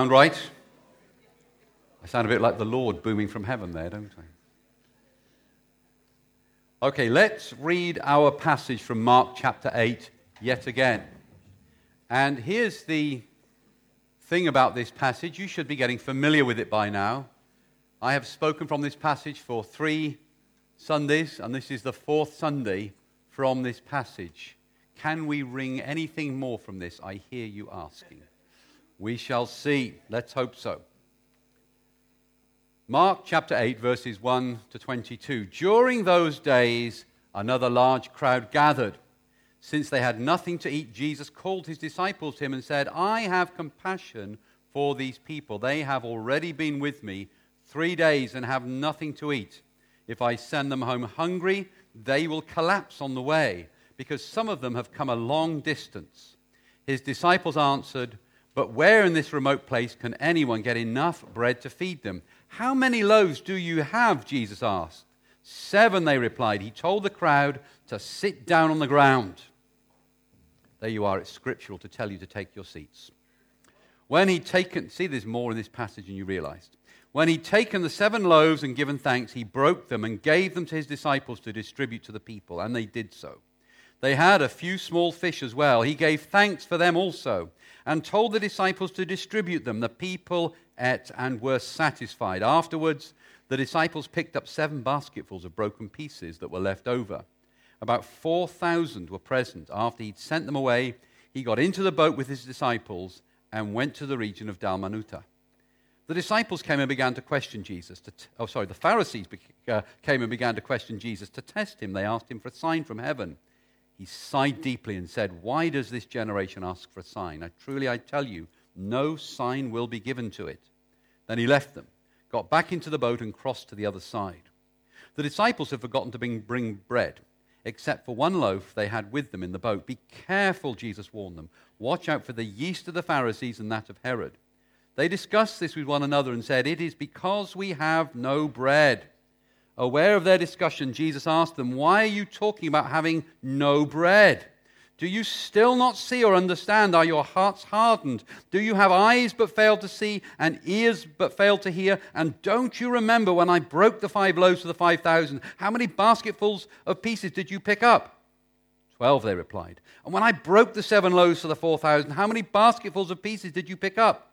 Sound right? I sound a bit like the Lord booming from heaven there, don't I? Okay, let's read our passage from Mark chapter 8 yet again. And here's the thing about this passage. You should be getting familiar with it by now. I have spoken from this passage for three Sundays, and this is the fourth Sunday from this passage. Can we wring anything more from this? I hear you asking. We shall see. Let's hope so. Mark chapter 8, verses 1 to 22. During those days, another large crowd gathered. Since they had nothing to eat, Jesus called his disciples to him and said, I have compassion for these people. They have already been with me three days and have nothing to eat. If I send them home hungry, they will collapse on the way, because some of them have come a long distance. His disciples answered, but where in this remote place can anyone get enough bread to feed them? How many loaves do you have? Jesus asked. Seven, they replied. He told the crowd to sit down on the ground. There you are. It's scriptural to tell you to take your seats. When he'd taken, see, there's more in this passage than you realized. When he'd taken the seven loaves and given thanks, he broke them and gave them to his disciples to distribute to the people, and they did so. They had a few small fish as well. He gave thanks for them also and told the disciples to distribute them. The people ate and were satisfied. Afterwards, the disciples picked up seven basketfuls of broken pieces that were left over. About 4,000 were present. After he'd sent them away, he got into the boat with his disciples and went to the region of Dalmanutha. The disciples came and began to question Jesus. To t- oh, sorry, the Pharisees be- uh, came and began to question Jesus. To test him, they asked him for a sign from heaven. He sighed deeply and said, Why does this generation ask for a sign? I, truly, I tell you, no sign will be given to it. Then he left them, got back into the boat, and crossed to the other side. The disciples had forgotten to bring, bring bread, except for one loaf they had with them in the boat. Be careful, Jesus warned them. Watch out for the yeast of the Pharisees and that of Herod. They discussed this with one another and said, It is because we have no bread. Aware of their discussion, Jesus asked them, Why are you talking about having no bread? Do you still not see or understand? Are your hearts hardened? Do you have eyes but fail to see and ears but fail to hear? And don't you remember when I broke the five loaves for the five thousand? How many basketfuls of pieces did you pick up? Twelve, they replied. And when I broke the seven loaves for the four thousand, how many basketfuls of pieces did you pick up?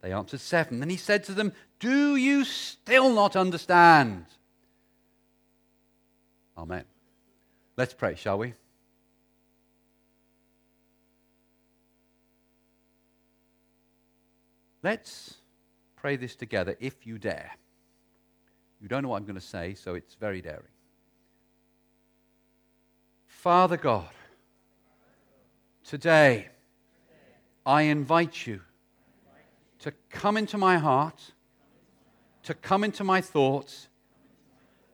They answered seven. Then he said to them, Do you still not understand? Amen. Let's pray, shall we? Let's pray this together if you dare. You don't know what I'm going to say, so it's very daring. Father God, today I invite you to come into my heart, to come into my thoughts,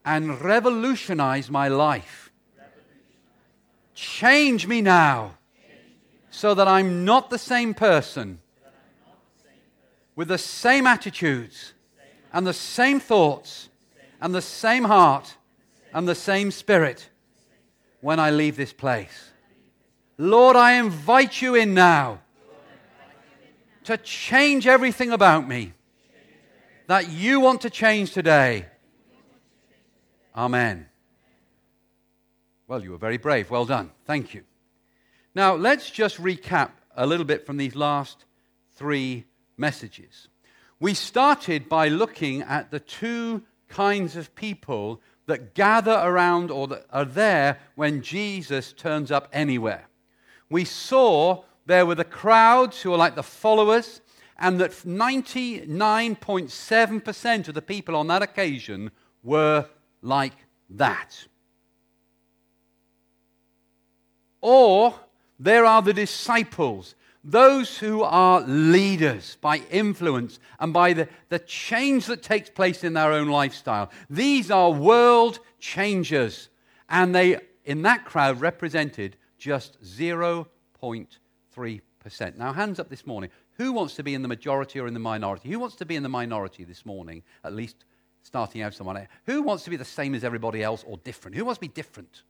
and revolutionize my life. Change me now so that I'm not the same person with the same attitudes and the same thoughts and the same heart and the same spirit when I leave this place. Lord, I invite you in now to change everything about me that you want to change today. Amen. Well, you were very brave. Well done. Thank you. Now, let's just recap a little bit from these last three messages. We started by looking at the two kinds of people that gather around or that are there when Jesus turns up anywhere. We saw there were the crowds who are like the followers, and that 99.7% of the people on that occasion were like that. Or there are the disciples, those who are leaders by influence and by the, the change that takes place in their own lifestyle. These are world changers. And they, in that crowd, represented just 0.3%. Now, hands up this morning. Who wants to be in the majority or in the minority? Who wants to be in the minority this morning, at least starting out someone. Who wants to be the same as everybody else or different? Who wants to be different?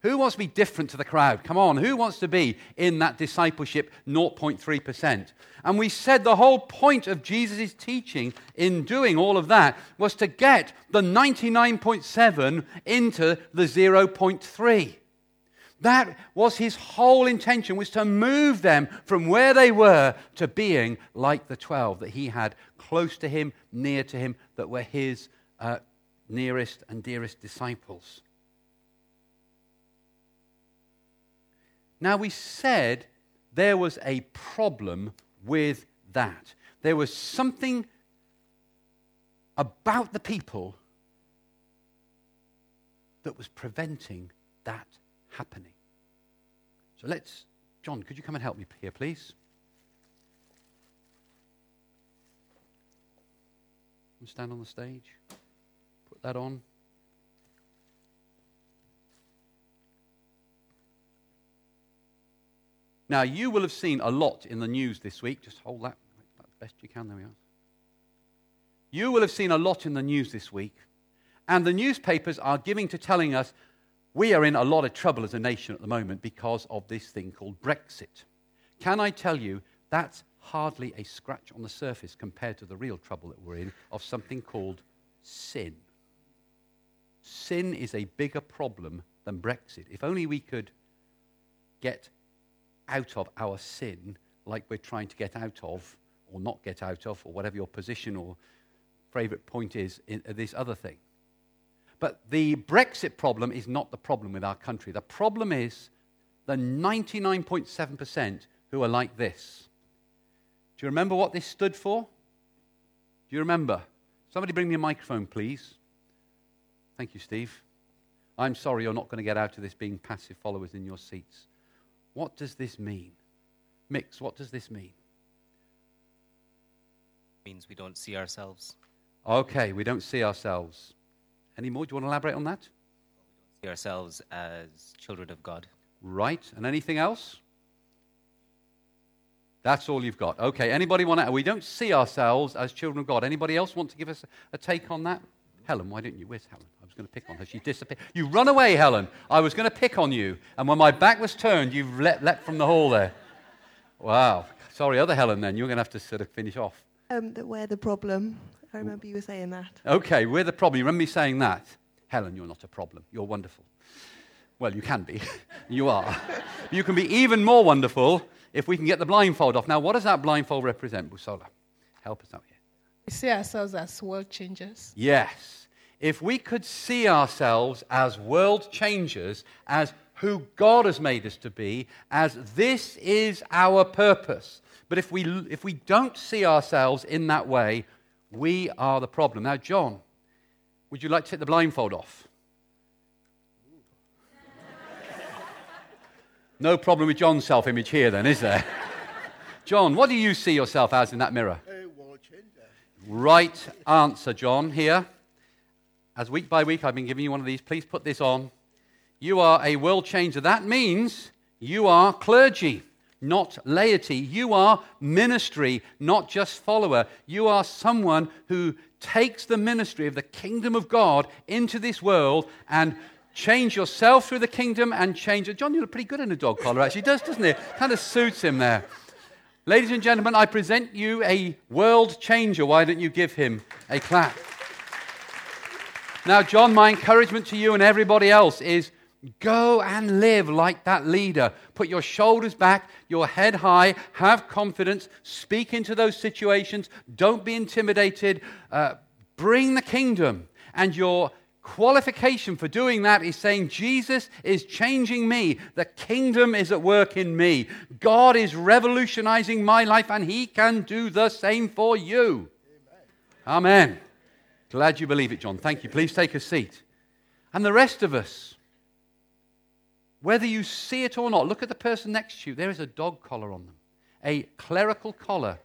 Who wants to be different to the crowd? Come on, who wants to be in that discipleship 0.3%? And we said the whole point of Jesus' teaching in doing all of that was to get the 99.7 into the 0.3. That was his whole intention, was to move them from where they were to being like the 12 that he had close to him, near to him, that were his uh, nearest and dearest disciples. Now, we said there was a problem with that. There was something about the people that was preventing that happening. So let's, John, could you come and help me here, please? Stand on the stage. Put that on. Now, you will have seen a lot in the news this week. Just hold that best you can. There we are. You will have seen a lot in the news this week. And the newspapers are giving to telling us we are in a lot of trouble as a nation at the moment because of this thing called Brexit. Can I tell you, that's hardly a scratch on the surface compared to the real trouble that we're in of something called sin. Sin is a bigger problem than Brexit. If only we could get out of our sin like we're trying to get out of, or not get out of, or whatever your position or favorite point is in uh, this other thing. But the Brexit problem is not the problem with our country. The problem is the 99.7% who are like this. Do you remember what this stood for? Do you remember? Somebody bring me a microphone, please. Thank you, Steve. I'm sorry you're not going to get out of this being passive followers in your seats. What does this mean? Mix, what does this mean? It means we don't see ourselves. Okay, we don't see ourselves. Any more? Do you want to elaborate on that? We don't see ourselves as children of God. Right. And anything else? That's all you've got. Okay. Anybody want to? We don't see ourselves as children of God. Anybody else want to give us a, take on that? Helen, why didn't you? Where's Helen? I was going to pick on her. She disappeared. You run away, Helen. I was going to pick on you. And when my back was turned, you leapt, leapt from the hall there. Wow. Sorry, other Helen, then. You're going to have to sort of finish off. Um, that we're the problem. I remember you were saying that. Okay, we're the problem. You remember me saying that? Helen, you're not a problem. You're wonderful. Well, you can be. you are. you can be even more wonderful if we can get the blindfold off. Now, what does that blindfold represent, Busola? Help us out here. We see ourselves as world changers. Yes. If we could see ourselves as world changers, as who God has made us to be, as this is our purpose. But if we, if we don't see ourselves in that way, we are the problem. Now, John, would you like to take the blindfold off? No problem with John's self image here, then, is there? John, what do you see yourself as in that mirror? A world changer. Right answer, John, here. As week by week I've been giving you one of these, please put this on. You are a world changer. That means you are clergy, not laity. You are ministry, not just follower. You are someone who takes the ministry of the kingdom of God into this world and change yourself through the kingdom and change. John, you look pretty good in a dog collar, actually, does, doesn't it? Kind of suits him there. Ladies and gentlemen, I present you a world changer. Why don't you give him a clap? Now, John, my encouragement to you and everybody else is go and live like that leader. Put your shoulders back, your head high, have confidence, speak into those situations, don't be intimidated, uh, bring the kingdom and your qualification for doing that is saying, Jesus is changing me. The kingdom is at work in me. God is revolutionizing my life, and He can do the same for you. Amen. Amen. Glad you believe it, John. Thank you. Please take a seat. And the rest of us, whether you see it or not, look at the person next to you. There is a dog collar on them, a clerical collar.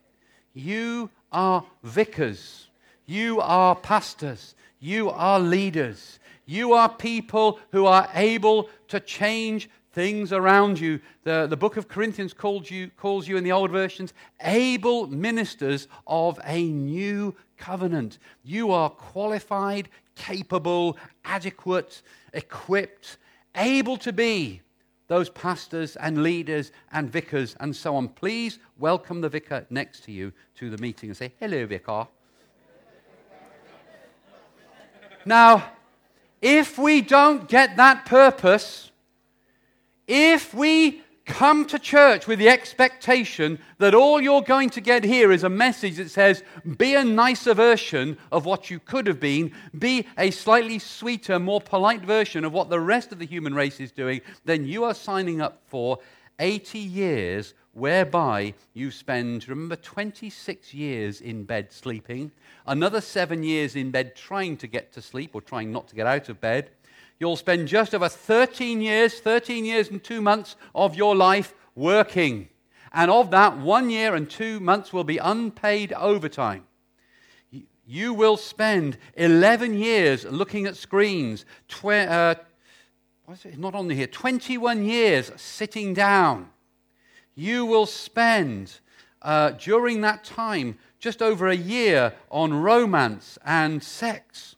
You are vicars. You are pastors. You are leaders. You are people who are able to change things around you. The, the book of Corinthians calls you, calls you in the old versions able ministers of a new covenant. You are qualified, capable, adequate, equipped, able to be those pastors and leaders and vicars and so on. Please welcome the vicar next to you to the meeting and say, Hello, vicar. Now, if we don't get that purpose, if we come to church with the expectation that all you're going to get here is a message that says, be a nicer version of what you could have been, be a slightly sweeter, more polite version of what the rest of the human race is doing, then you are signing up for 80 years whereby you spend, remember, 26 years in bed sleeping, another seven years in bed trying to get to sleep or trying not to get out of bed You'll spend just over 13 years, 13 years and two months of your life working. And of that, one year and two months will be unpaid overtime. You will spend 11 years looking at screens. Tw- uh? Not on here. 21 years sitting down. You will spend uh, during that time just over a year on romance and sex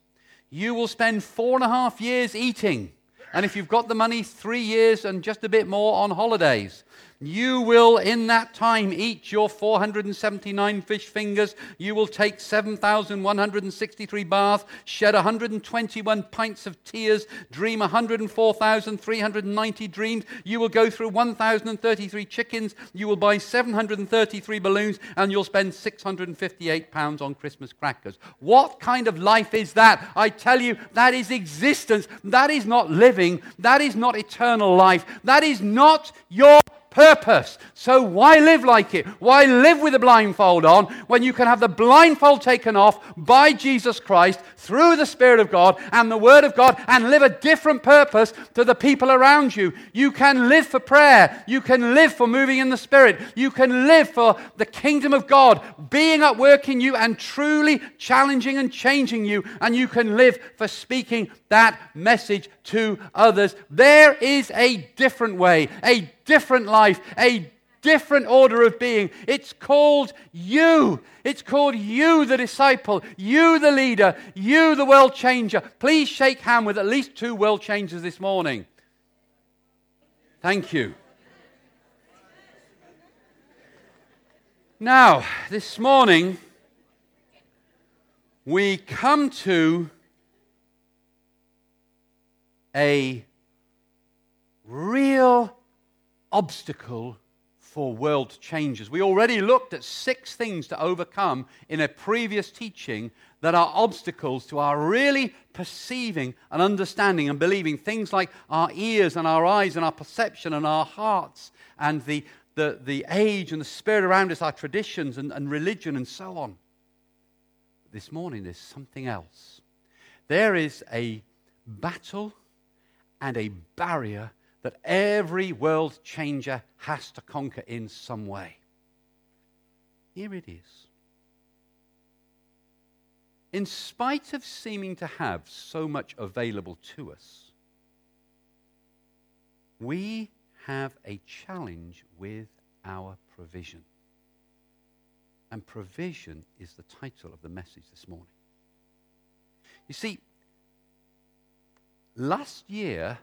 you will spend four and a half years eating. And if you've got the money, three years and just a bit more on holidays. You will, in that time, eat your 479 fish fingers. You will take 7,163 baths, shed 121 pints of tears, dream 104,390 dreams. You will go through 1,033 chickens. You will buy 733 balloons, and you'll spend 658 pounds on Christmas crackers. What kind of life is that? I tell you, that is existence. That is not living. That is not eternal life. That is not your purpose. So why live like it? Why live with a blindfold on when you can have the blindfold taken off by Jesus Christ through the Spirit of God and the Word of God and live a different purpose to the people around you? You can live for prayer. You can live for moving in the Spirit. You can live for the kingdom of God being at work in you and truly challenging and changing you. And you can live for speaking that message to others. There is a different way, a different life, a different order of being. It's called you. It's called you, the disciple, you, the leader, you, the world changer. Please shake hand with at least two world changers this morning. Thank you. Now, this morning, we come to a real obstacle for world changes. We already looked at six things to overcome in a previous teaching that are obstacles to our really perceiving and understanding and believing things like our ears and our eyes and our perception and our hearts and the, the, the age and the spirit around us, our traditions and, and religion and so on. This morning, there's something else. There is a battle and a barrier that every world changer has to conquer in some way. Here it is. In spite of seeming to have so much available to us, we have a challenge with our provision. And provision is the title of the message this morning. You see, last year,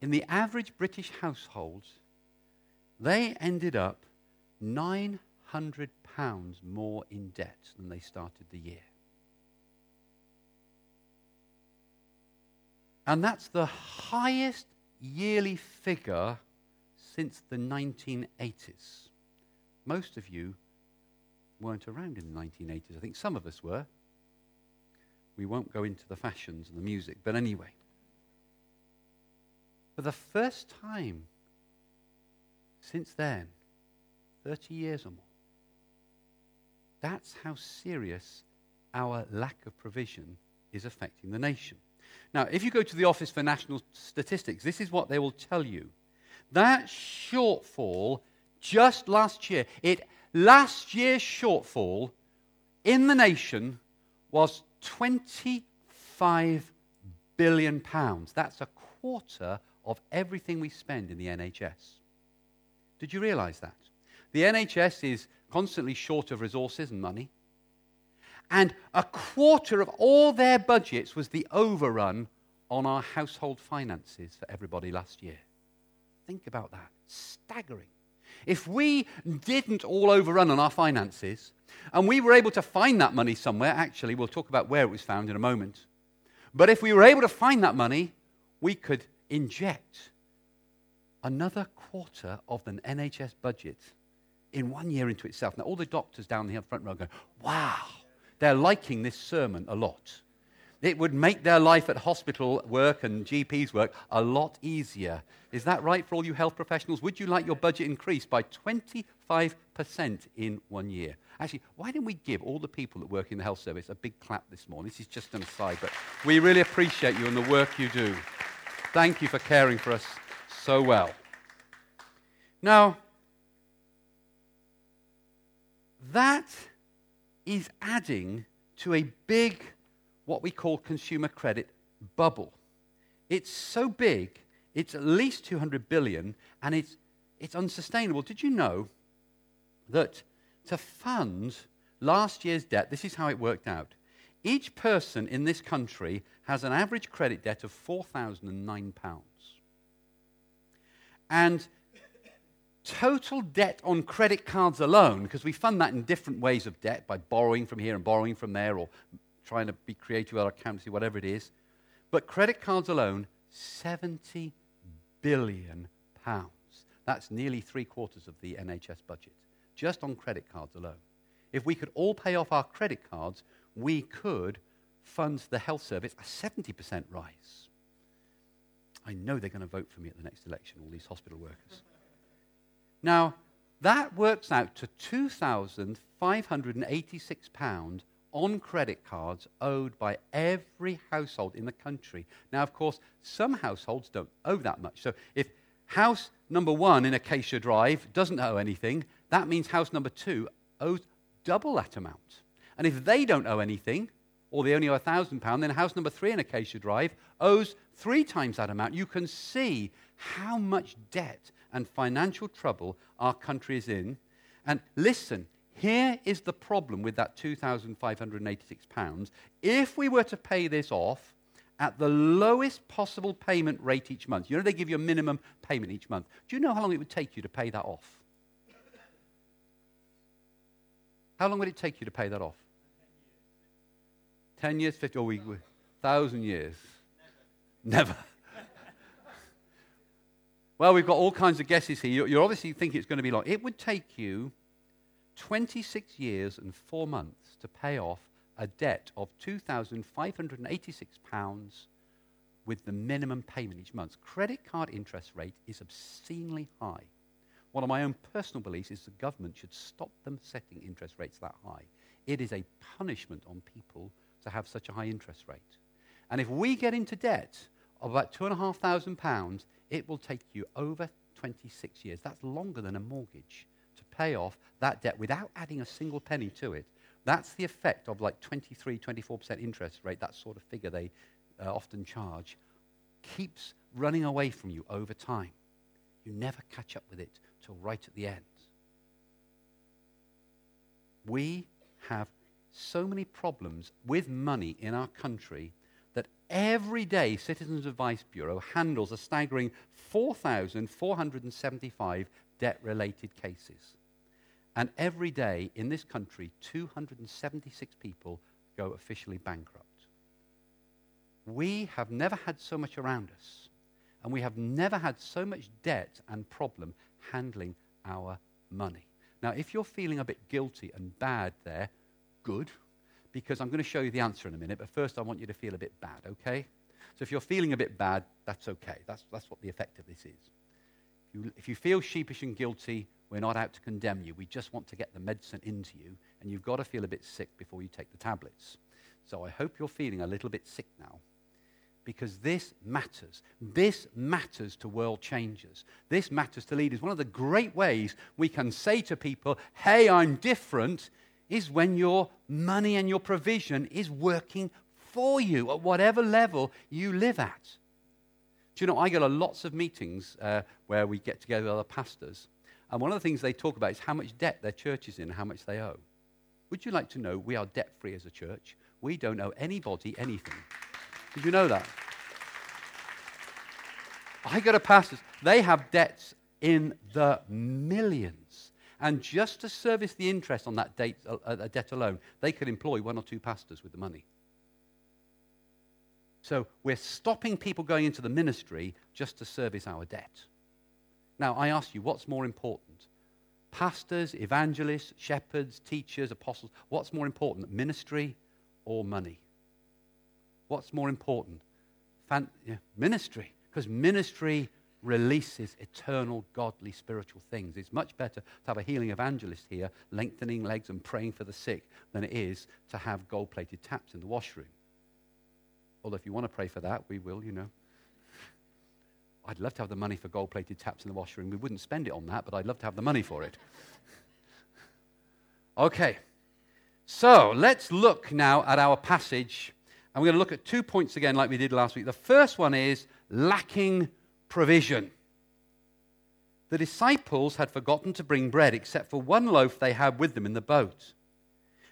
in the average British household, they ended up £900 more in debt than they started the year. And that's the highest yearly figure since the 1980s. Most of you weren't around in the 1980s. I think some of us were. We won't go into the fashions and the music, but anyway for the first time since then, 30 years or more. That's how serious our lack of provision is affecting the nation. Now, if you go to the Office for National Statistics, this is what they will tell you. That shortfall just last year, it last year's shortfall in the nation was 25 billion pounds. That's a quarter of everything we spend in the NHS. Did you realize that? The NHS is constantly short of resources and money. And a quarter of all their budgets was the overrun on our household finances for everybody last year. Think about that. Staggering. If we didn't all overrun on our finances and we were able to find that money somewhere, actually, we'll talk about where it was found in a moment. But if we were able to find that money, we could inject another quarter of the NHS budget in one year into itself. Now, all the doctors down the front row go, wow, they're liking this sermon a lot. It would make their life at hospital work and GP's work a lot easier. Is that right for all you health professionals? Would you like your budget increased by 25% in one year? Actually, why don't we give all the people that work in the health service a big clap this morning? This is just an aside, but we really appreciate you and the work you do. Thank you for caring for us so well. Now, that is adding to a big what we call consumer credit bubble. It's so big, it's at least 200 billion, and it's, it's unsustainable. Did you know that to fund last year's debt, this is how it worked out. Each person in this country has an average credit debt of £4,009. And total debt on credit cards alone, because we fund that in different ways of debt by borrowing from here and borrowing from there or trying to be creative with our accountancy, whatever it is. But credit cards alone, 70 billion pounds. That's nearly three quarters of the NHS budget, just on credit cards alone. If we could all pay off our credit cards, we could fund the health service a 70% rise. I know they're going to vote for me at the next election, all these hospital workers. Now, that works out to £2,586 on credit cards owed by every household in the country. Now, of course, some households don't owe that much. So if house number one in Acacia Drive doesn't owe anything, that means house number two owes double that amount. And if they don't owe anything, or they only owe £1,000, then house number three in Acacia Drive owes three times that amount. You can see how much debt and financial trouble our country is in. And listen, here is the problem with that £2,586. If we were to pay this off at the lowest possible payment rate each month, you know they give you a minimum payment each month. Do you know how long it would take you to pay that off? How long would it take you to pay that off? 10 years, 50, or we, 1,000 years? Never. Never. well, we've got all kinds of guesses here. You obviously think it's going to be long. It would take you 26 years and four months to pay off a debt of £2,586 with the minimum payment each month. Credit card interest rate is obscenely high. One of my own personal beliefs is the government should stop them setting interest rates that high. It is a punishment on people to have such a high interest rate. And if we get into debt of about £2,500, it will take you over 26 years. That's longer than a mortgage to pay off that debt without adding a single penny to it. That's the effect of like 23, 24% interest rate, that sort of figure they uh, often charge, keeps running away from you over time. You never catch up with it till right at the end. We have so many problems with money in our country that every day Citizens Advice Bureau handles a staggering 4,475 debt related cases. And every day in this country, 276 people go officially bankrupt. We have never had so much around us, and we have never had so much debt and problem handling our money. Now, if you're feeling a bit guilty and bad there, good, because I'm going to show you the answer in a minute, but first I want you to feel a bit bad, okay? So if you're feeling a bit bad, that's okay. That's, that's what the effect of this is. If you, if you feel sheepish and guilty, we're not out to condemn you. We just want to get the medicine into you, and you've got to feel a bit sick before you take the tablets. So I hope you're feeling a little bit sick now because this matters. This matters to world changers. This matters to leaders. One of the great ways we can say to people, hey, I'm different, is when your money and your provision is working for you at whatever level you live at. Do you know, I go to lots of meetings uh, where we get together with other pastors. And one of the things they talk about is how much debt their church is in and how much they owe. Would you like to know we are debt free as a church? We don't owe anybody anything. Did you know that? I go to pastors, they have debts in the millions. And just to service the interest on that date, uh, uh, debt alone, they could employ one or two pastors with the money. So we're stopping people going into the ministry just to service our debt. Now, I ask you, what's more important? Pastors, evangelists, shepherds, teachers, apostles, what's more important, ministry or money? What's more important? Fan- yeah, ministry. Because ministry releases eternal, godly, spiritual things. It's much better to have a healing evangelist here, lengthening legs and praying for the sick, than it is to have gold plated taps in the washroom. Although, if you want to pray for that, we will, you know. I'd love to have the money for gold plated taps in the washroom. We wouldn't spend it on that, but I'd love to have the money for it. okay. So let's look now at our passage. And we're going to look at two points again, like we did last week. The first one is lacking provision. The disciples had forgotten to bring bread except for one loaf they had with them in the boat.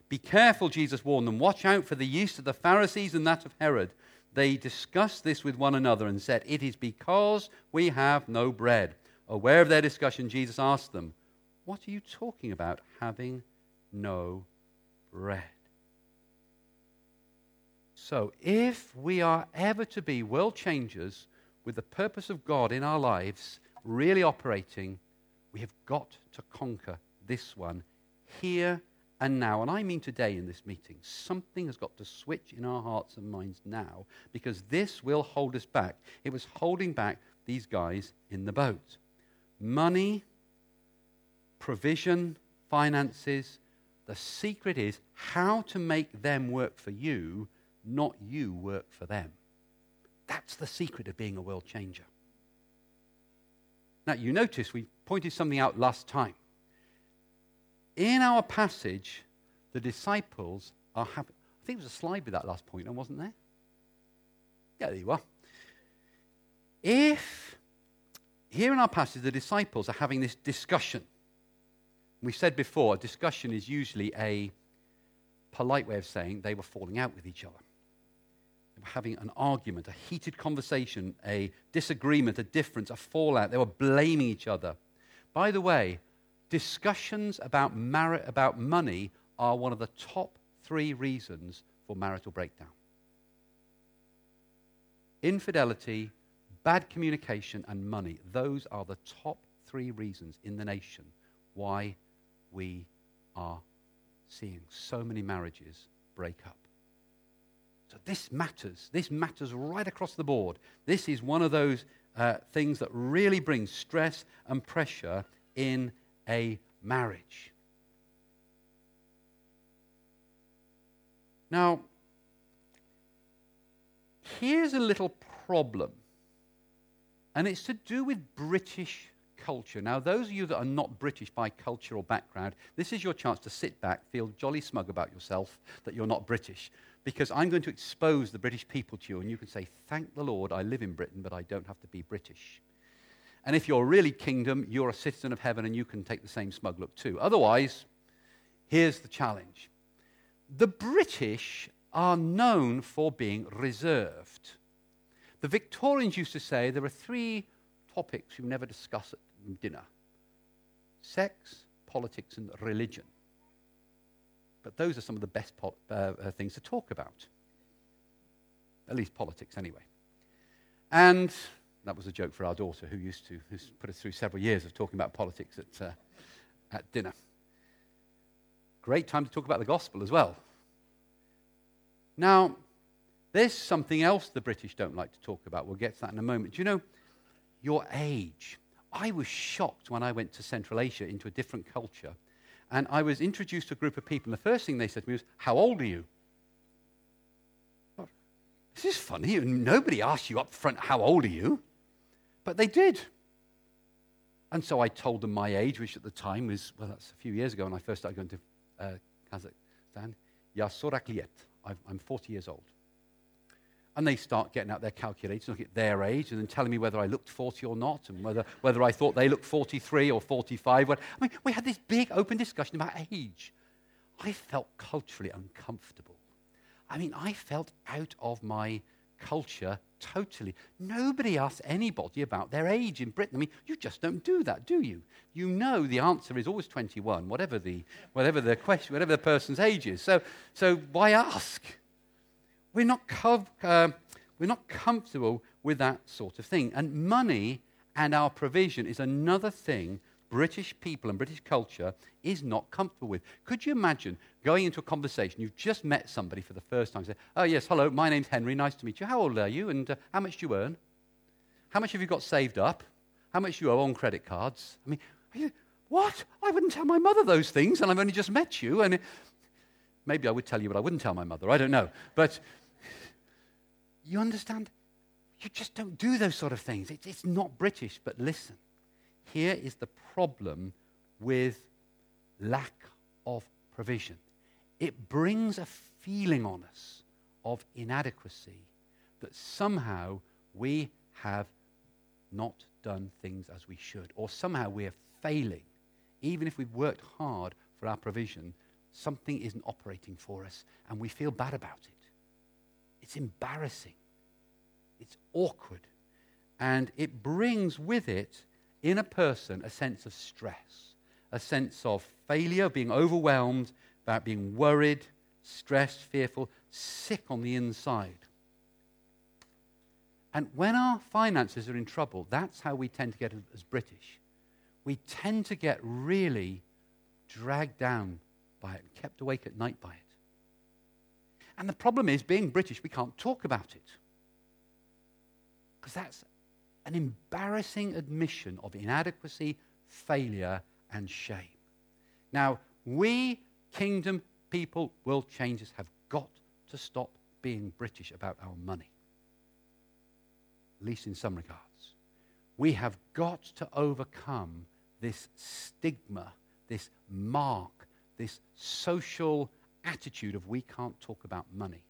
Be careful, Jesus warned them. Watch out for the yeast of the Pharisees and that of Herod they discussed this with one another and said, It is because we have no bread. Aware of their discussion, Jesus asked them, What are you talking about, having no bread? So, if we are ever to be world changers with the purpose of God in our lives really operating, we have got to conquer this one here and now, and I mean today in this meeting, something has got to switch in our hearts and minds now because this will hold us back. It was holding back these guys in the boat. Money, provision, finances. The secret is how to make them work for you, not you work for them. That's the secret of being a world changer. Now, you notice we pointed something out last time in our passage, the disciples are happy. I think there was a slide with that last point, wasn't there? Yeah, there you are. If here in our passage the disciples are having this discussion, we said before, discussion is usually a polite way of saying they were falling out with each other. Having an argument, a heated conversation, a disagreement, a difference, a fallout. They were blaming each other. By the way, discussions about, mar- about money are one of the top three reasons for marital breakdown infidelity, bad communication, and money. Those are the top three reasons in the nation why we are seeing so many marriages break up. So this matters. This matters right across the board. This is one of those uh, things that really brings stress and pressure in a marriage. Now, here's a little problem, and it's to do with British culture. Now, those of you that are not British by cultural background, this is your chance to sit back, feel jolly smug about yourself that you're not British, because I'm going to expose the British people to you, and you can say, Thank the Lord, I live in Britain, but I don't have to be British. And if you're really kingdom, you're a citizen of heaven and you can take the same smug look too. Otherwise, here's the challenge the British are known for being reserved. The Victorians used to say there are three topics you never discuss at dinner sex, politics, and religion. But those are some of the best po- uh, uh, things to talk about. At least politics, anyway. And that was a joke for our daughter, who used to who's put us through several years of talking about politics at, uh, at dinner. Great time to talk about the gospel as well. Now, there's something else the British don't like to talk about. We'll get to that in a moment. Do you know your age? I was shocked when I went to Central Asia into a different culture, and I was introduced to a group of people, and the first thing they said to me was, How old are you? This is funny. Nobody asks you up front, How old are you? But they did. And so I told them my age, which at the time was, well, that's a few years ago when I first started going to uh, Kazakhstan. I'm 40 years old. And they start getting out their calculators, looking at their age, and then telling me whether I looked 40 or not, and whether, whether I thought they looked 43 or 45. I mean, we had this big open discussion about age. I felt culturally uncomfortable. I mean, I felt out of my culture totally. Nobody asks anybody about their age in Britain. I mean, you just don't do that, do you? You know the answer is always 21, whatever the, whatever the question, whatever the person's age is. So, so why ask? We're not, uh, we're not comfortable with that sort of thing. And money and our provision is another thing British people and British culture is not comfortable with. Could you imagine going into a conversation? You've just met somebody for the first time. Say, "Oh yes, hello, my name's Henry. Nice to meet you. How old are you? And uh, how much do you earn? How much have you got saved up? How much do you owe on credit cards? I mean, you, what? I wouldn't tell my mother those things, and I've only just met you. And maybe I would tell you, but I wouldn't tell my mother. I don't know. But you understand? You just don't do those sort of things. It, it's not British. But listen, here is the problem with lack of provision it brings a feeling on us of inadequacy that somehow we have not done things as we should, or somehow we are failing. Even if we've worked hard for our provision, something isn't operating for us, and we feel bad about it. It's embarrassing, it's awkward, and it brings with it in a person a sense of stress, a sense of failure, being overwhelmed, about being worried, stressed, fearful, sick on the inside. And when our finances are in trouble, that's how we tend to get as British. We tend to get really dragged down by it kept awake at night by it. And the problem is, being British, we can't talk about it. Because that's an embarrassing admission of inadequacy, failure, and shame. Now, we kingdom people, world changers, have got to stop being British about our money, at least in some regards. We have got to overcome this stigma, this mark, this social attitude of we can't talk about money.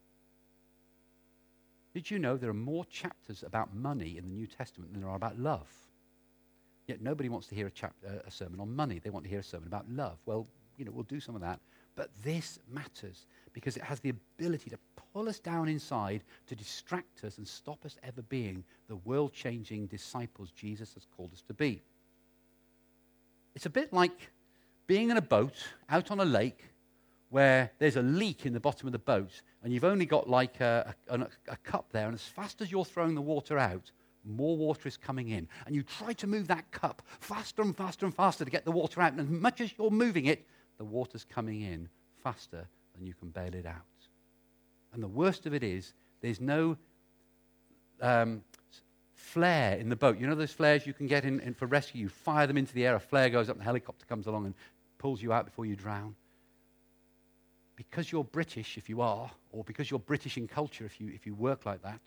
Did you know there are more chapters about money in the New Testament than there are about love? Yet nobody wants to hear a, uh, a sermon on money. They want to hear a sermon about love. Well, you know, we'll do some of that. But this matters because it has the ability to pull us down inside, to distract us and stop us ever being the world changing disciples Jesus has called us to be. It's a bit like being in a boat out on a lake where there's a leak in the bottom of the boat and you've only got like a, a, a, cup there, and as fast as you're throwing the water out, more water is coming in. And you try to move that cup faster and faster and faster to get the water out. And as much as you're moving it, the water's coming in faster than you can bail it out. And the worst of it is, there's no um, flare in the boat. You know those flares you can get in, in for rescue? You fire them into the air, a flare goes up, and the helicopter comes along and pulls you out before you drown because you're British, if you are, or because you're British in culture, if you, if you work like that,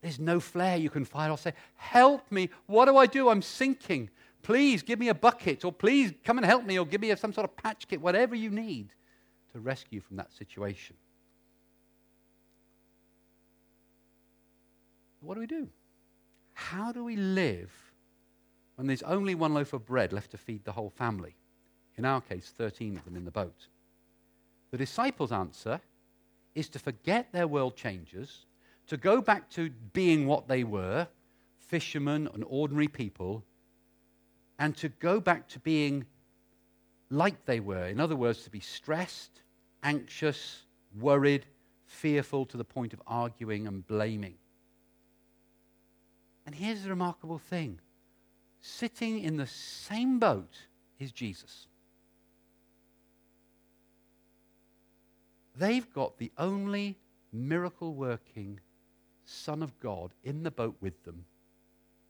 there's no flare you can fire or say, Help me, what do I do? I'm sinking. Please give me a bucket, or please come and help me, or give me some sort of patch kit, whatever you need to rescue from that situation. What do we do? How do we live when there's only one loaf of bread left to feed the whole family? In our case, 13 of them in the boat. The disciples' answer is to forget their world changes, to go back to being what they were fishermen and ordinary people, and to go back to being like they were. In other words, to be stressed, anxious, worried, fearful to the point of arguing and blaming. And here's the remarkable thing sitting in the same boat is Jesus. They've got the only miracle working Son of God in the boat with them.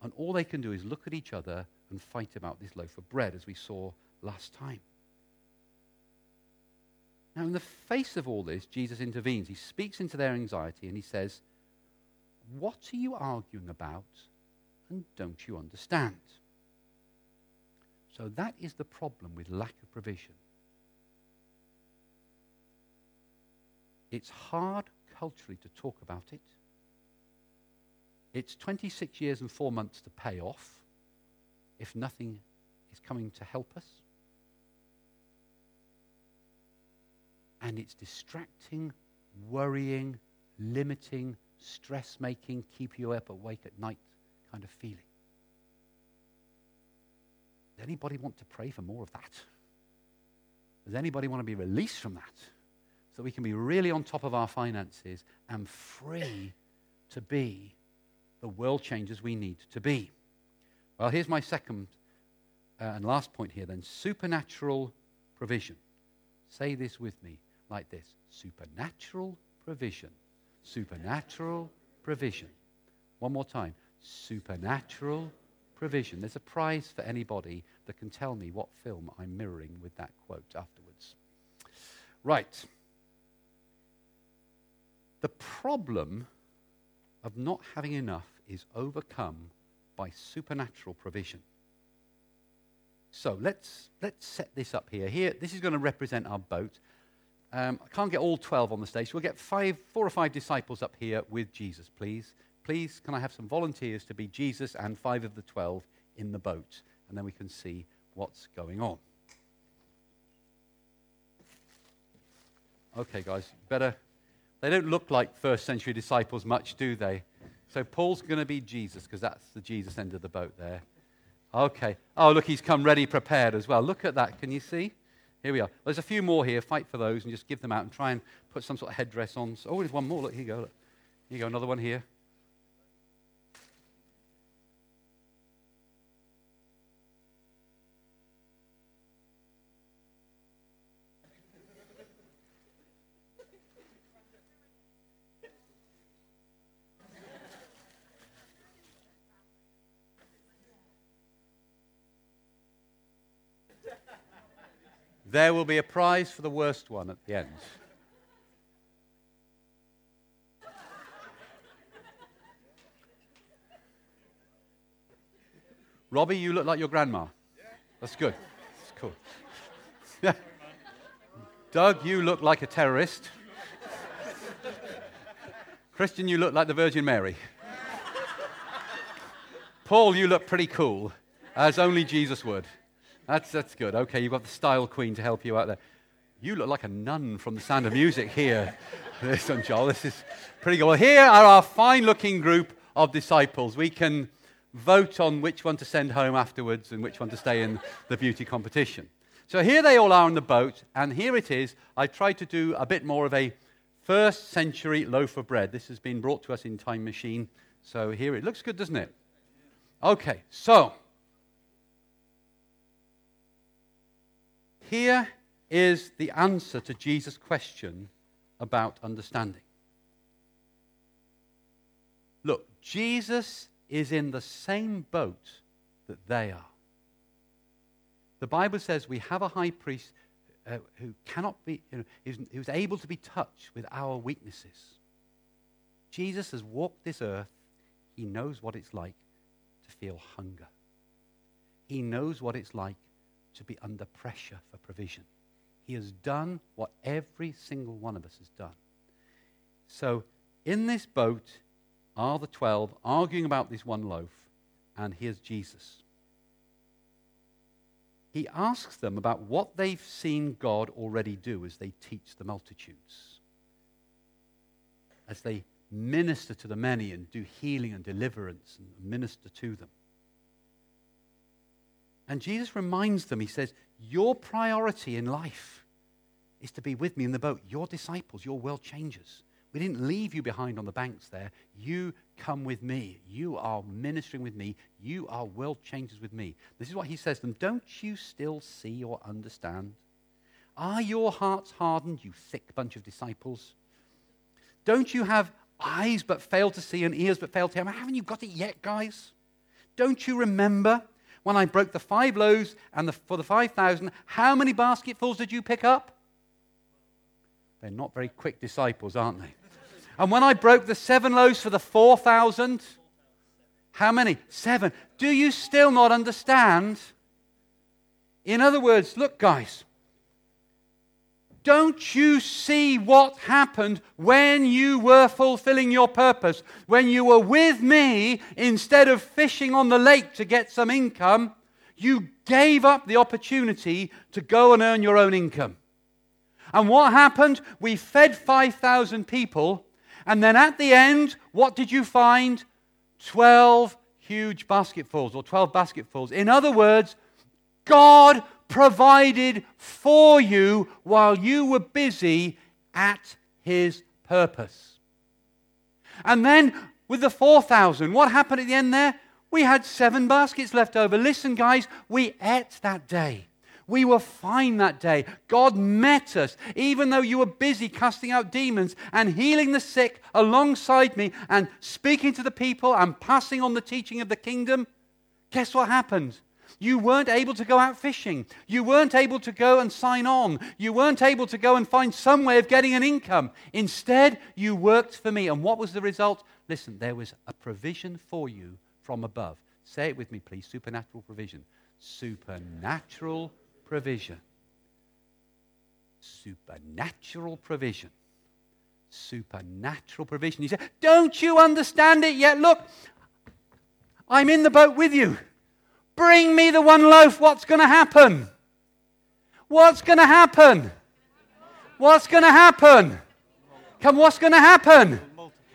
And all they can do is look at each other and fight about this loaf of bread, as we saw last time. Now, in the face of all this, Jesus intervenes. He speaks into their anxiety and he says, What are you arguing about and don't you understand? So, that is the problem with lack of provision. It's hard culturally to talk about it. It's 26 years and four months to pay off if nothing is coming to help us. And it's distracting, worrying, limiting, stress making, keep you up awake at night kind of feeling. Does anybody want to pray for more of that? Does anybody want to be released from that so we can be really on top of our finances and free to be the world changers we need to be? Well, here's my second uh, and last point here then supernatural provision. Say this with me like this supernatural provision. Supernatural provision. One more time. Supernatural provision. There's a prize for anybody that can tell me what film I'm mirroring with that quote afterwards. Right. The problem of not having enough is overcome by supernatural provision. So let's, let's set this up here. Here, this is going to represent our boat. Um, I can't get all 12 on the stage. We'll get five, four or five disciples up here with Jesus, please. Please, can I have some volunteers to be Jesus and five of the 12 in the boat? And then we can see what's going on. Okay, guys, better. They don't look like first century disciples much, do they? So Paul's going to be Jesus because that's the Jesus end of the boat there. Okay. Oh, look, he's come ready, prepared as well. Look at that. Can you see? Here we are. There's a few more here. Fight for those and just give them out and try and put some sort of headdress on. Oh, there's one more. Look, here you go. Look. Here you go. Another one here. There will be a prize for the worst one at the end. Robbie, you look like your grandma. That's good. That's cool. Doug, you look like a terrorist. Christian, you look like the Virgin Mary. Paul, you look pretty cool, as only Jesus would. That's, that's good. Okay, you've got the style queen to help you out there. You look like a nun from the sound of music here. this one, Joel. This is pretty good. Well, here are our fine looking group of disciples. We can vote on which one to send home afterwards and which one to stay in the beauty competition. So here they all are on the boat, and here it is. I tried to do a bit more of a first century loaf of bread. This has been brought to us in Time Machine. So here it looks good, doesn't it? Okay, so Here is the answer to Jesus' question about understanding. Look, Jesus is in the same boat that they are. The Bible says we have a high priest uh, who cannot be, you know, who's able to be touched with our weaknesses. Jesus has walked this earth. He knows what it's like to feel hunger. He knows what it's like to be under pressure for provision. He has done what every single one of us has done. So, in this boat are the 12 arguing about this one loaf, and here's Jesus. He asks them about what they've seen God already do as they teach the multitudes, as they minister to the many and do healing and deliverance and minister to them. And Jesus reminds them, he says, Your priority in life is to be with me in the boat. Your disciples, your world changers. We didn't leave you behind on the banks there. You come with me. You are ministering with me. You are world changers with me. This is what he says to them. Don't you still see or understand? Are your hearts hardened, you thick bunch of disciples? Don't you have eyes but fail to see and ears but fail to hear? Haven't you got it yet, guys? Don't you remember when I broke the five loaves and the, for the 5,000, how many basketfuls did you pick up? They're not very quick disciples, aren't they? And when I broke the seven loaves for the 4,000, how many? Seven. Do you still not understand? In other words, look, guys, don't you see what happened when you were fulfilling your purpose? When you were with me instead of fishing on the lake to get some income, you gave up the opportunity to go and earn your own income. And what happened? We fed 5,000 people, And then at the end, what did you find? 12 huge basketfuls or 12 basketfuls. In other words, God provided for you while you were busy at his purpose. And then with the 4,000, what happened at the end there? We had seven baskets left over. Listen, guys, we ate that day. We were fine that day. God met us, even though you were busy casting out demons and healing the sick alongside me and speaking to the people and passing on the teaching of the kingdom. Guess what happened? You weren't able to go out fishing. You weren't able to go and sign on. You weren't able to go and find some way of getting an income. Instead, you worked for me. And what was the result? Listen, there was a provision for you from above. Say it with me, please. Supernatural provision. Supernatural provision. Supernatural provision. Supernatural provision. You said, Don't you understand it yet? Look, I'm in the boat with you. Bring me the one loaf. What's going to happen? What's going to happen? What's going to happen? Come, what's going to happen?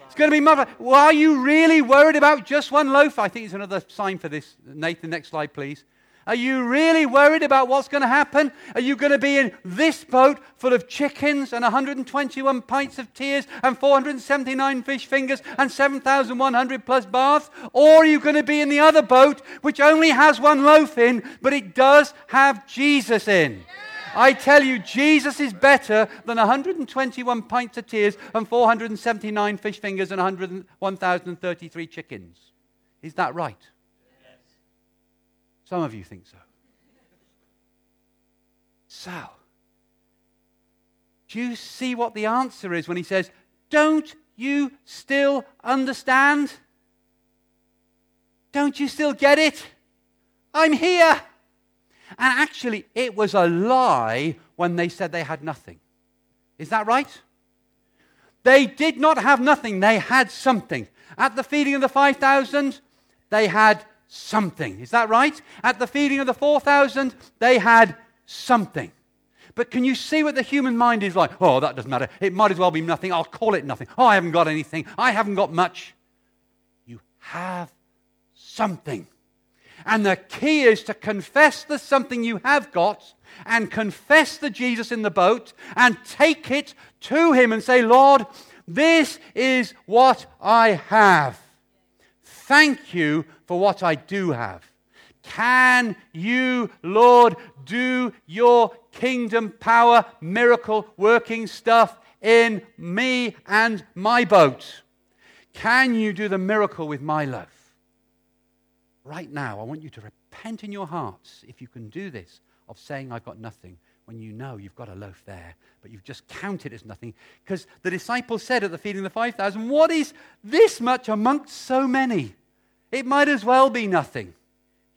It's going to be mother. Well, are you really worried about just one loaf? I think it's another sign for this. Nathan, next slide, please. Are you really worried about what's going to happen? Are you going to be in this boat full of chickens and 121 pints of tears and 479 fish fingers and 7,100 plus baths? Or are you going to be in the other boat which only has one loaf in, but it does have Jesus in? I tell you, Jesus is better than 121 pints of tears and 479 fish fingers and 1,033 chickens. Is that right? Some of you think so. So, do you see what the answer is when he says, Don't you still understand? Don't you still get it? I'm here. And actually, it was a lie when they said they had nothing. Is that right? They did not have nothing, they had something. At the feeding of the 5,000, they had something. Is that right? At the feeding of the 4,000, they had something. But can you see what the human mind is like? Oh, that doesn't matter. It might as well be nothing. I'll call it nothing. Oh, I haven't got anything. I haven't got much. You have something. And the key is to confess the something you have got and confess the Jesus in the boat and take it to Him and say, Lord, this is what I have. Thank you for what I do have. Can you, Lord, do your kingdom power, miracle working stuff in me and my boat? Can you do the miracle with my loaf? Right now, I want you to repent in your hearts, if you can do this, of saying, I've got nothing, when you know you've got a loaf there, but you've just counted as nothing. Because the disciples said at the feeding of the 5,000, What is this much amongst so many? It might as well be nothing.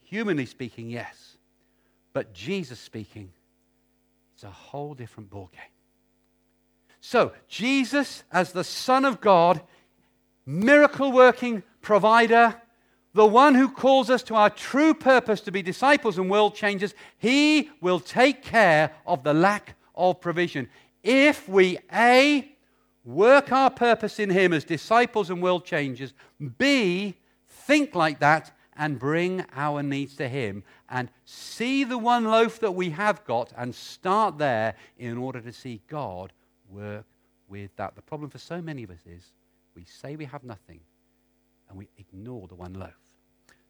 Humanly speaking, yes. But Jesus speaking, it's a whole different ballgame. So, Jesus, as the Son of God, miracle working provider, the one who calls us to our true purpose to be disciples and world changers, he will take care of the lack of provision. If we, A, work our purpose in him as disciples and world changers, B, think like that and bring our needs to Him and see the one loaf that we have got and start there in order to see God work with that. The problem for so many of us is we say we have nothing and we ignore the one loaf.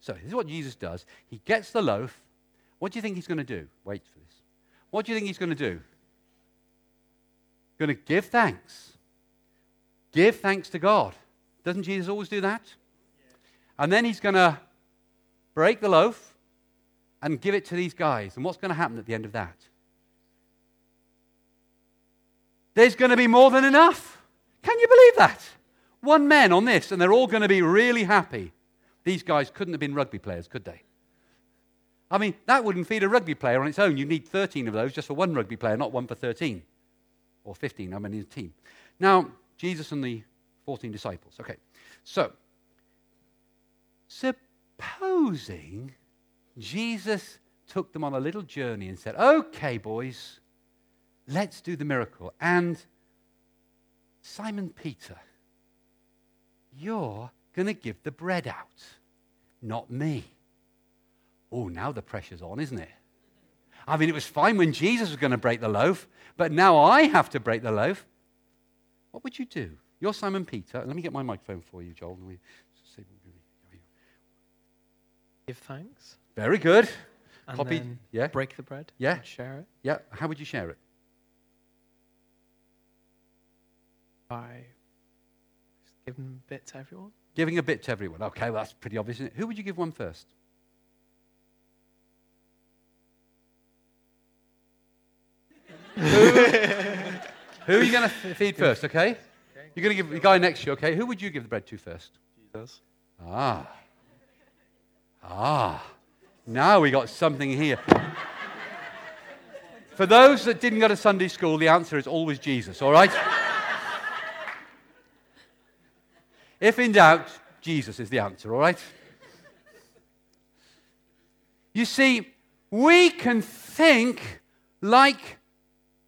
So, this is what Jesus does. He gets the loaf. What do you think he's going to do? Wait for this. What do you think he's going to do? Going to give thanks. Give thanks to God. Doesn't Jesus always do that? And then he's going to break the loaf and give it to these guys. And what's going to happen at the end of that? There's going to be more than enough. Can you believe that? One man on this, and they're all going to be really happy. These guys couldn't have been rugby players, could they? I mean, that wouldn't feed a rugby player on its own. You need 13 of those just for one rugby player, not one for 13 or 15, how many in a team. Now, Jesus and the 14 disciples. Okay, so Supposing Jesus took them on a little journey and said, Okay, boys, let's do the miracle. And Simon Peter, You're going to give the bread out, not me. Oh, now the pressure's on, isn't it? I mean, it was fine when Jesus was going to break the loaf, but now I have to break the loaf. What would you do? You're Simon Peter. Let me get my microphone for you, Joel. Give thanks. Very good. And Copy. then Yeah. break the bread. Yeah. and share it Yeah. How would you share it? by just giving a bit to everyone. Giving a bit to everyone. Okay, well, that's pretty obvious, isn't it? Who would you give one first? Who are you going to feed first, okay? You're going to give the guy next to you, okay? Who would you give the bread to first? Jesus. Ah. Ah. Now we got something here. For those that didn't go to Sunday school, the answer is always Jesus, all right? if in doubt, Jesus is the answer, all right? You see, we can think like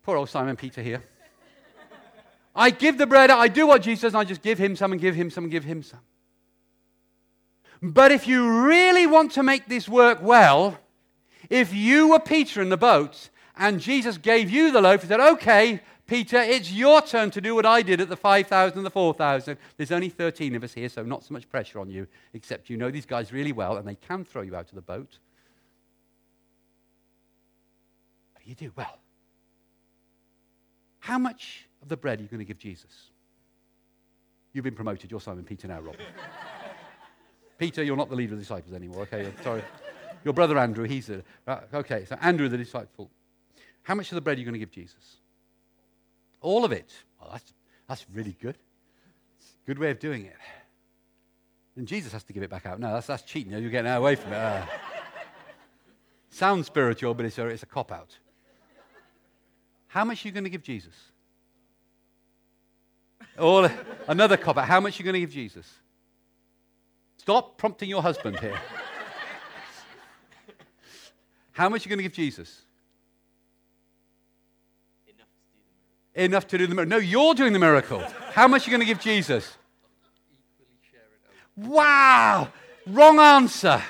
poor old Simon Peter here. I give the bread, I do what Jesus and I just give him some and give him some and give him some. But if you really want to make this work well, if you were Peter in the boat and Jesus gave you the loaf and said, Okay, Peter, it's your turn to do what I did at the 5,000 and the 4,000. There's only 13 of us here, so not so much pressure on you, except you know these guys really well and they can throw you out of the boat. Do you do? Well, how much of the bread are you going to give Jesus? You've been promoted. You're Simon Peter now, Rob. Peter, you're not the leader of the disciples anymore. Okay, sorry. Your brother Andrew, he's the. Uh, okay, so Andrew, the disciple. How much of the bread are you going to give Jesus? All of it. Well, that's, that's really good. Good way of doing it. And Jesus has to give it back out. No, that's, that's cheating. You're getting away from it. Uh, sounds spiritual, but it's a, it's a cop out. How much are you going to give Jesus? Or another cop out. How much are you going to give Jesus? Stop prompting your husband here. How much are you going to give Jesus? Enough to do the miracle. No, you're doing the miracle. How much are you going to give Jesus? Wow! Wrong answer.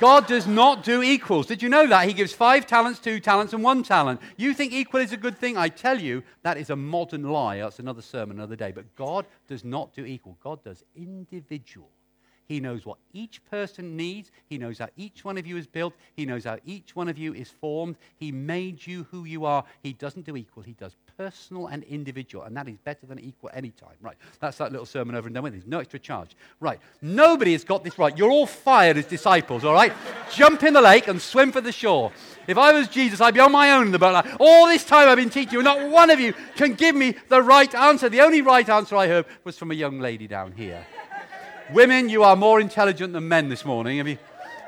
God does not do equals. Did you know that? He gives five talents, two talents, and one talent. You think equal is a good thing? I tell you, that is a modern lie. That's another sermon another day. But God does not do equal, God does individual. He knows what each person needs. He knows how each one of you is built. He knows how each one of you is formed. He made you who you are. He doesn't do equal. He does personal and individual. And that is better than equal any time. Right. That's that little sermon over and done with. There's no extra charge. Right. Nobody has got this right. You're all fired as disciples, all right? Jump in the lake and swim for the shore. If I was Jesus, I'd be on my own in the boat. All this time I've been teaching you, and not one of you can give me the right answer. The only right answer I heard was from a young lady down here. Women, you are more intelligent than men this morning. Have you?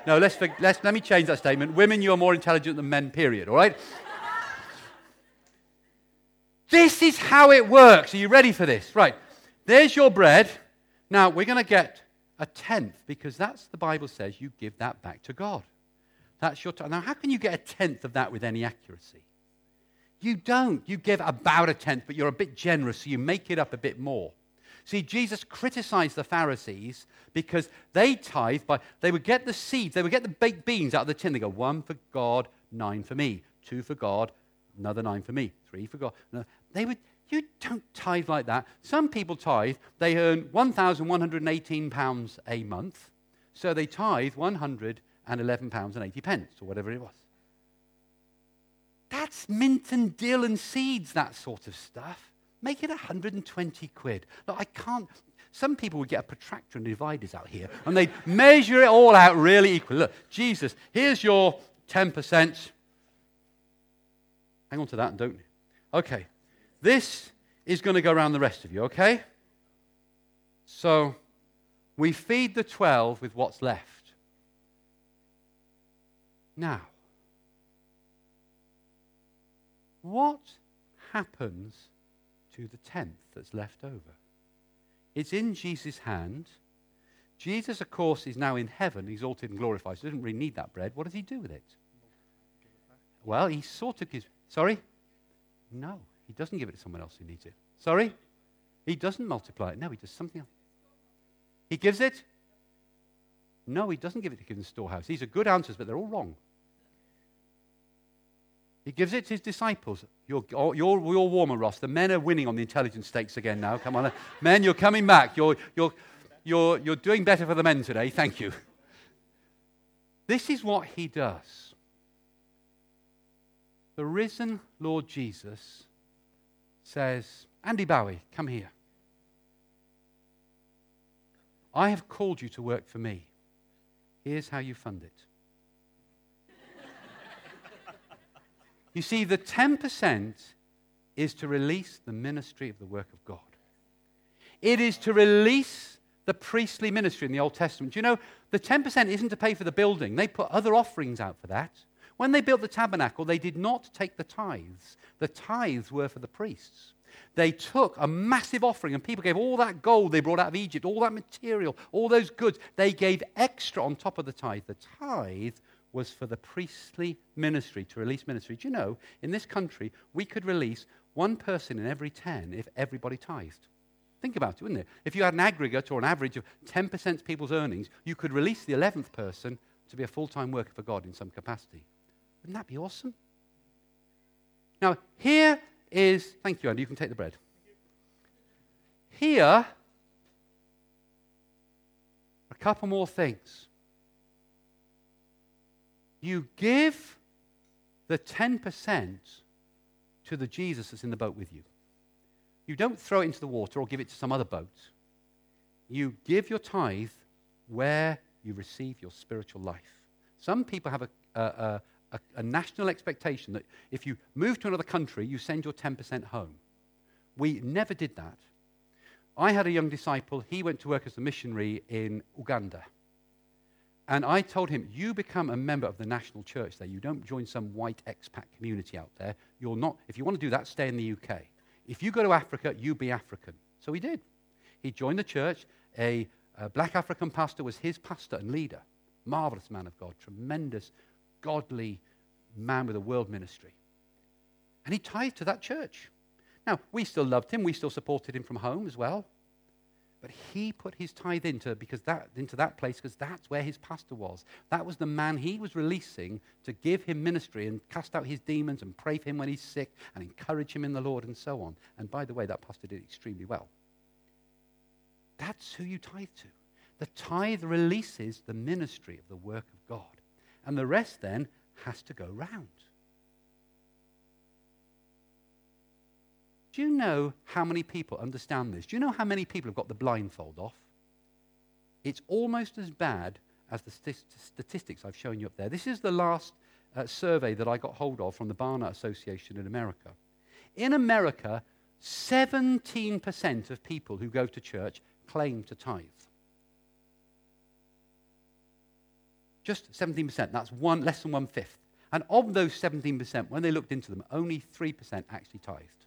No, let's, let's, let me change that statement. Women, you are more intelligent than men, period, all right? this is how it works. Are you ready for this? Right. There's your bread. Now, we're going to get a tenth because that's the Bible says you give that back to God. That's your t- Now, how can you get a tenth of that with any accuracy? You don't. You give about a tenth, but you're a bit generous, so you make it up a bit more. See, Jesus criticized the Pharisees because they tithe by, they would get the seeds, they would get the baked beans out of the tin. They go, one for God, nine for me. Two for God, another nine for me. Three for God. No, they would, you don't tithe like that. Some people tithe, they earn £1,118 a month, so they tithe £111 and 80 pence, or whatever it was. That's mint and dill and seeds, that sort of stuff. Make it 120 quid. Look, I can't. Some people would get a protractor and dividers out here and they'd measure it all out really equal. Look, Jesus, here's your 10%. Hang on to that and don't. Okay. This is going to go around the rest of you, okay? So we feed the 12 with what's left. Now, what happens the tenth that's left over. It's in Jesus' hand. Jesus, of course, is now in heaven, exalted and glorified, so he doesn't really need that bread. What does he do with it? Well, he sort of gives. Sorry? No, he doesn't give it to someone else who needs it. Sorry? He doesn't multiply it. No, he does something else. He gives it? No, he doesn't give it to the storehouse. These are good answers, but they're all wrong. He gives it to his disciples. You're, you're, you're warmer, Ross. The men are winning on the intelligence stakes again now. Come on. men, you're coming back. You're, you're, you're, you're doing better for the men today. Thank you. This is what he does. The risen Lord Jesus says, Andy Bowie, come here. I have called you to work for me. Here's how you fund it. You see, the 10% is to release the ministry of the work of God. It is to release the priestly ministry in the Old Testament. You know, the 10% isn't to pay for the building, they put other offerings out for that. When they built the tabernacle, they did not take the tithes. The tithes were for the priests. They took a massive offering, and people gave all that gold they brought out of Egypt, all that material, all those goods. They gave extra on top of the tithe. The tithe was for the priestly ministry, to release ministry. Do you know, in this country, we could release one person in every 10 if everybody tithed. Think about it, wouldn't it? If you had an aggregate or an average of 10% of people's earnings, you could release the 11th person to be a full time worker for God in some capacity. Wouldn't that be awesome? Now, here is, thank you, Andy, you can take the bread. Here, a couple more things. You give the 10% to the Jesus that's in the boat with you. You don't throw it into the water or give it to some other boat. You give your tithe where you receive your spiritual life. Some people have a, a, a, a, national expectation that if you move to another country, you send your 10% home. We never did that. I had a young disciple, he went to work as a missionary in Uganda. And I told him, You become a member of the national church there. You don't join some white expat community out there. You're not, if you want to do that, stay in the UK. If you go to Africa, you be African. So he did. He joined the church. A, a black African pastor was his pastor and leader. Marvelous man of God, tremendous godly man with a world ministry. And he tied to that church. Now, we still loved him, we still supported him from home as well. But he put his tithe into, because that, into that place because that's where his pastor was. That was the man he was releasing to give him ministry and cast out his demons and pray for him when he's sick and encourage him in the Lord and so on. And by the way, that pastor did extremely well. That's who you tithe to. The tithe releases the ministry of the work of God. And the rest then has to go round. Do you know how many people understand this? Do you know how many people have got the blindfold off? It's almost as bad as the st- statistics I've shown you up there. This is the last uh, survey that I got hold of from the Barna Association in America. In America, 17% of people who go to church claim to tithe. Just 17%. That's one, less than one fifth. And of those 17%, when they looked into them, only 3% actually tithed.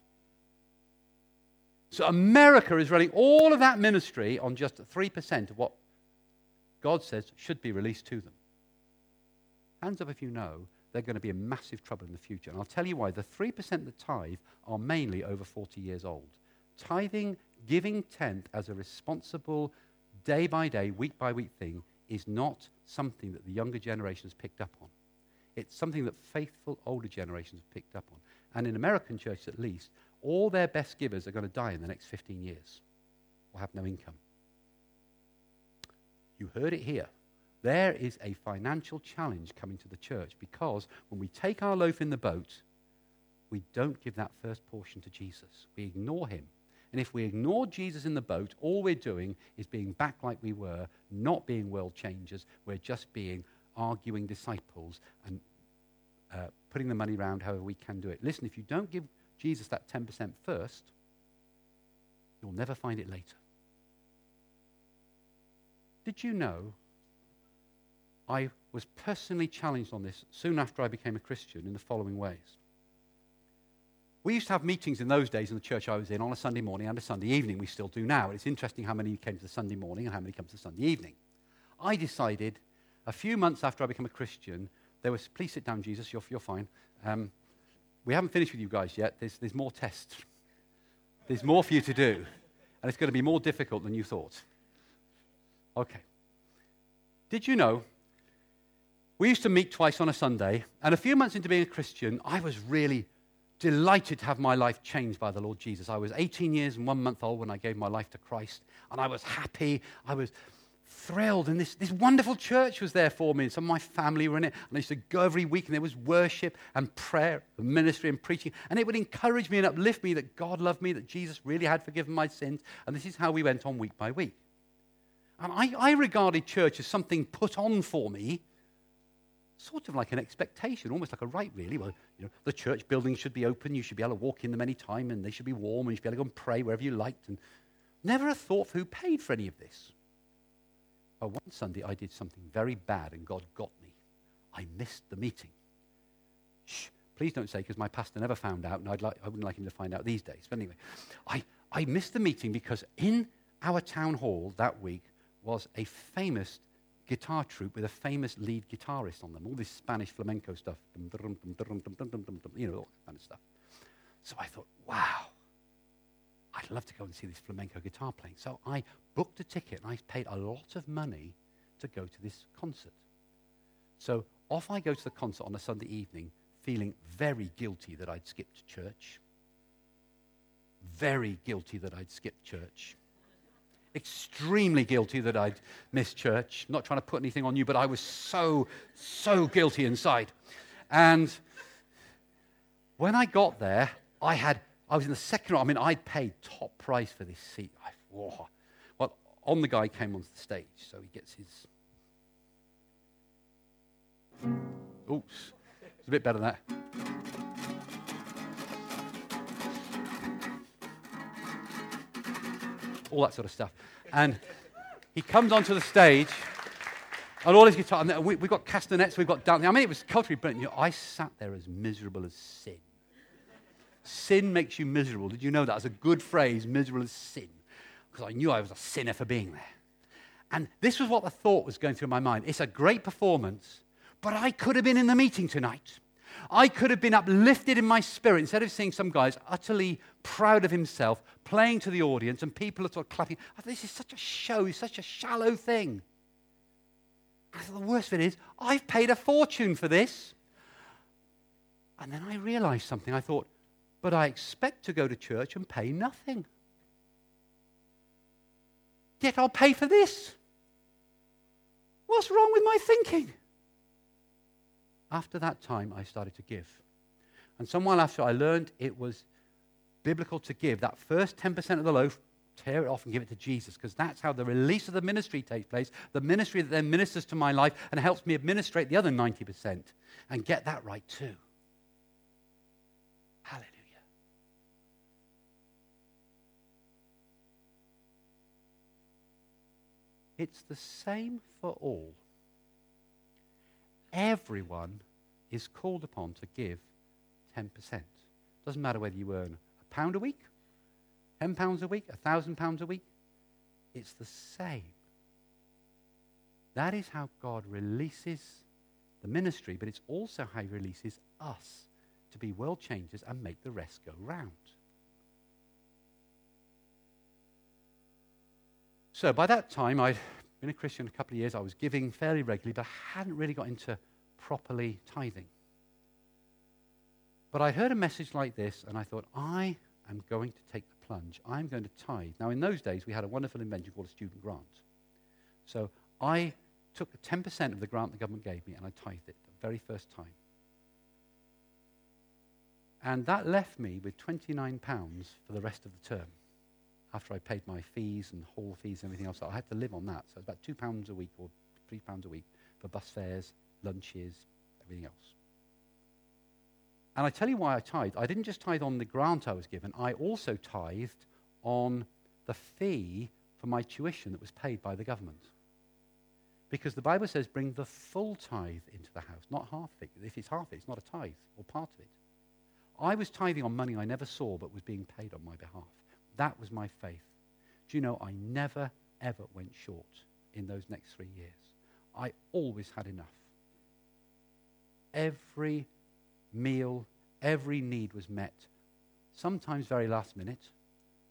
So America is running all of that ministry on just 3% of what God says should be released to them. Hands up if you know they're going to be in massive trouble in the future. And I'll tell you why. The 3% that tithe are mainly over 40 years old. Tithing, giving tenth as a responsible, day by day, week by week thing is not something that the younger generations picked up on. It's something that faithful older generations have picked up on. And in American churches, at least, all their best givers are going to die in the next 15 years or have no income. You heard it here. There is a financial challenge coming to the church because when we take our loaf in the boat, we don't give that first portion to Jesus. We ignore him. And if we ignore Jesus in the boat, all we're doing is being back like we were, not being world changers. We're just being arguing disciples and uh, putting the money around however we can do it. Listen, if you don't give Jesus that 10% first, you'll never find it later. Did you know I was personally challenged on this soon after I became a Christian in the following ways? We used to have meetings in those days in the church I was in on a Sunday morning and a Sunday evening. We still do now. It's interesting how many came to the Sunday morning and how many come to the Sunday evening. I decided a few months after I became a Christian, there was, please sit down, Jesus, you're, you're fine. Um, we haven't finished with you guys yet. There's, there's more tests. There's more for you to do. And it's going to be more difficult than you thought. Okay. Did you know? We used to meet twice on a Sunday, and a few months into being a Christian, I was really delighted to have my life changed by the Lord Jesus. I was 18 years and one month old when I gave my life to Christ, and I was happy. I was thrilled, and this, this wonderful church was there for me, and some of my family were in it. And I used to go every week, and there was worship and prayer, and ministry and preaching, and it would encourage me and uplift me that God loved me, that Jesus really had forgiven my sins, and this is how we went on week by week. And I, I regarded church as something put on for me sort of like an expectation, almost like a right, really. Well, you know, the church buildings should be open. You should be able to walk in them any time, and they should be warm, and you should be able to go and pray wherever you liked. And never a thought for who paid for any of this. But one Sunday, I did something very bad, and God got me. I missed the meeting. Shh, please don't say, because my pastor never found out, and I'd like, I wouldn't like him to find out these days. But anyway, I, I missed the meeting because in our town hall that week was a famous guitar troupe with a famous lead guitarist on them, all this Spanish flamenco stuff, you know, all that kind of stuff. So I thought, wow, I'd love to go and see this flamenco guitar playing. So I booked a ticket and I paid a lot of money to go to this concert. So off I go to the concert on a Sunday evening, feeling very guilty that I'd skipped church. Very guilty that I'd skipped church extremely guilty that I'd missed church. Not trying to put anything on you, but I was so, so guilty inside. And when I got there, I had, I was in the second row. I mean, I'd paid top price for this seat. I, whoa. Well, on the guy came onto the stage, so he gets his. Oops, it's a bit better than that. all that sort of stuff. And he comes onto the stage, and all his guitar, and we, have got castanets, we've got dancing. I mean, it was culturally brilliant. You know, I sat there as miserable as sin. Sin makes you miserable. Did you know that? As a good phrase, miserable as sin. Because I knew I was a sinner for being there. And this was what the thought was going through my mind. It's a great performance, but I could have been in the meeting tonight. I could have been uplifted in my spirit instead of seeing some guys utterly proud of himself playing to the audience and people are sort of clapping. I thought, this is such a show, it's such a shallow thing. I thought, the worst of it is, I've paid a fortune for this. And then I realized something. I thought, but I expect to go to church and pay nothing. Yet I'll pay for this. What's wrong with my thinking? After that time, I started to give. And some while after, I learned it was biblical to give that first 10% of the loaf, tear it off and give it to Jesus, because that's how the release of the ministry takes place. The ministry that then ministers to my life and helps me administrate the other 90% and get that right too. Hallelujah. It's the same for all everyone is called upon to give 10%. Doesn't matter whether you earn a pound a week, 10 pounds a week, a thousand pounds a week. It's the same. That is how God releases the ministry, but it's also how he releases us to be world changers and make the rest go round. So by that time, I'd been a Christian a couple of years. I was giving fairly regularly, but I hadn't really got into properly tithing. But I heard a message like this, and I thought, I am going to take the plunge. I'm going to tithe. Now, in those days, we had a wonderful invention called a student grant. So I took 10% of the grant the government gave me, and I tithed it the very first time. And that left me with £29 for the rest of the term after I paid my fees and hall fees and everything else, I had to live on that. So it's about two pounds a week or three pounds a week for bus fares, lunches, everything else. And I tell you why I tithed. I didn't just tithe on the grant I was given, I also tithed on the fee for my tuition that was paid by the government. Because the Bible says bring the full tithe into the house, not half it. If it's half it, it's not a tithe or part of it. I was tithing on money I never saw but was being paid on my behalf. That was my faith. Do you know, I never, ever went short in those next three years. I always had enough. Every meal, every need was met. Sometimes very last minute.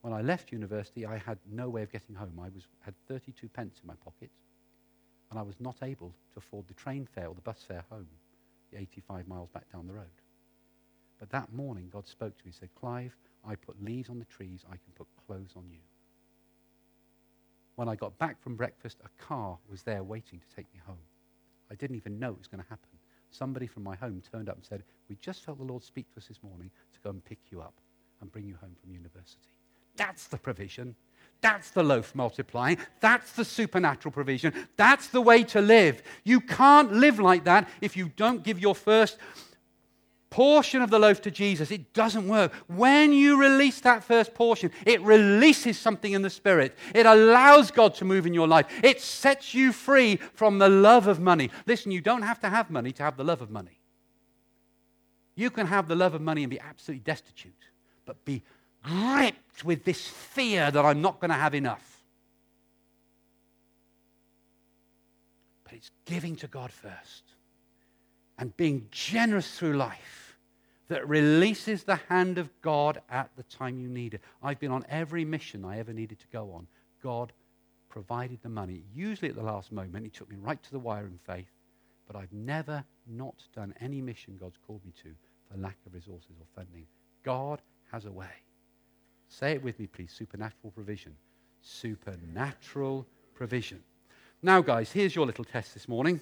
When I left university, I had no way of getting home. I was, had 32 pence in my pocket, and I was not able to afford the train fare or the bus fare home, the 85 miles back down the road. But that morning, God spoke to me and said, Clive, I put leaves on the trees, I can put clothes on you. When I got back from breakfast, a car was there waiting to take me home. I didn't even know it was going to happen. Somebody from my home turned up and said, We just felt the Lord speak to us this morning to go and pick you up and bring you home from university. That's the provision. That's the loaf multiplying. That's the supernatural provision. That's the way to live. You can't live like that if you don't give your first portion of the loaf to Jesus. It doesn't work. When you release that first portion, it releases something in the spirit. It allows God to move in your life. It sets you free from the love of money. Listen, you don't have to have money to have the love of money. You can have the love of money and be absolutely destitute, but be gripped with this fear that I'm not going to have enough. But it's giving to God first and being generous through life that releases the hand of God at the time you need it. I've been on every mission I ever needed to go on. God provided the money, usually at the last moment. He took me right to the wire in faith. But I've never not done any mission God's called me to for lack of resources or funding. God has a way. Say it with me, please. Supernatural provision. Supernatural provision. Now, guys, here's your little test this morning.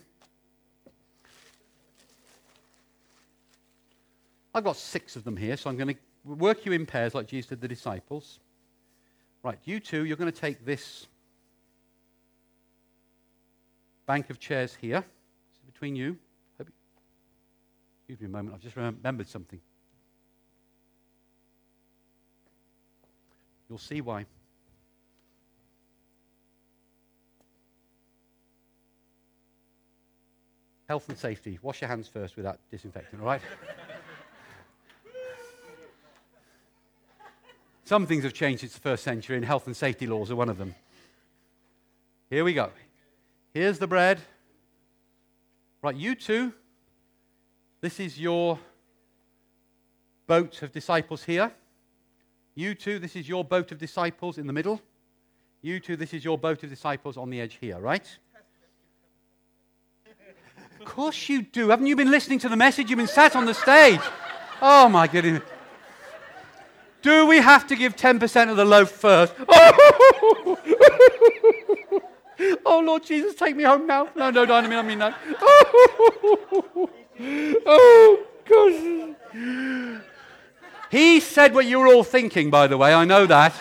I've got six of them here, so I'm going to work you in pairs like Jesus did the disciples. Right, you two, you're going to take this bank of chairs here. It's between you. Excuse me a moment, I've just remembered something. You'll see why. Health and safety. Wash your hands first with that disinfectant, all right? Some things have changed since the first century, and health and safety laws are one of them. Here we go. Here's the bread. Right, you two, this is your boat of disciples here. You two, this is your boat of disciples in the middle. You two, this is your boat of disciples on the edge here, right? Of course you do. Haven't you been listening to the message? You've been sat on the stage. Oh, my goodness. Do we have to give 10% of the loaf first? Oh, oh Lord Jesus, take me home now. No, no, don't I mean, I mean, no. Oh, gosh. He said what you were all thinking, by the way. I know that.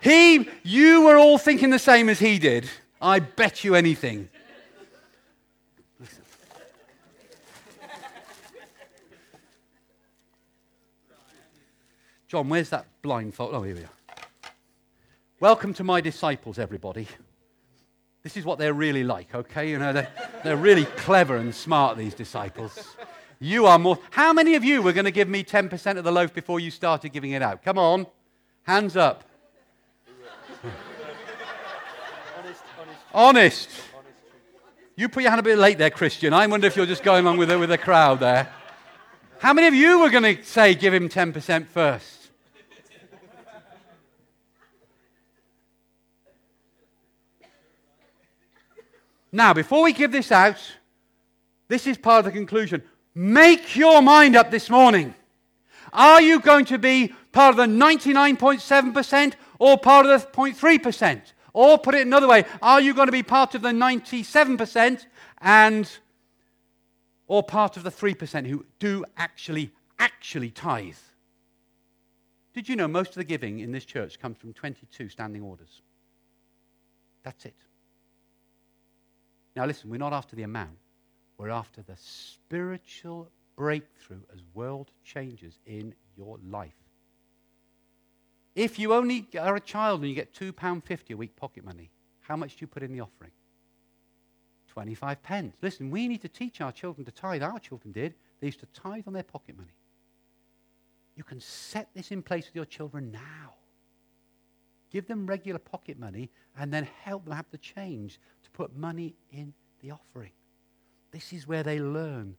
He, you were all thinking the same as he did. I bet you anything. John, where's that blindfold? Oh, here we are. Welcome to my disciples, everybody. This is what they're really like, okay? You know, they're, they're really clever and smart, these disciples. You are more. How many of you were going to give me 10% of the loaf before you started giving it out? Come on. Hands up. honest, honest, honest. You put your hand a bit late there, Christian. I wonder if you're just going along with the, with the crowd there. How many of you were going to say give him 10% first? Now, before we give this out, this is part of the conclusion. Make your mind up this morning. Are you going to be part of the 99.7% or part of the 0.3%? Or put it another way, are you going to be part of the 97% and or part of the 3% who do actually actually tithe? Did you know most of the giving in this church comes from 22 standing orders? That's it. Now, listen, we're not after the amount, we're after the spiritual breakthrough as world changes in your life. If you only are a child and you get £2.50 a week pocket money, how much do you put in the offering? 25 pence. Listen, we need to teach our children to tithe. Our children did. They used to tithe on their pocket money. You can set this in place with your children now. Give them regular pocket money and then help them have the change to put money in the offering. This is where they learn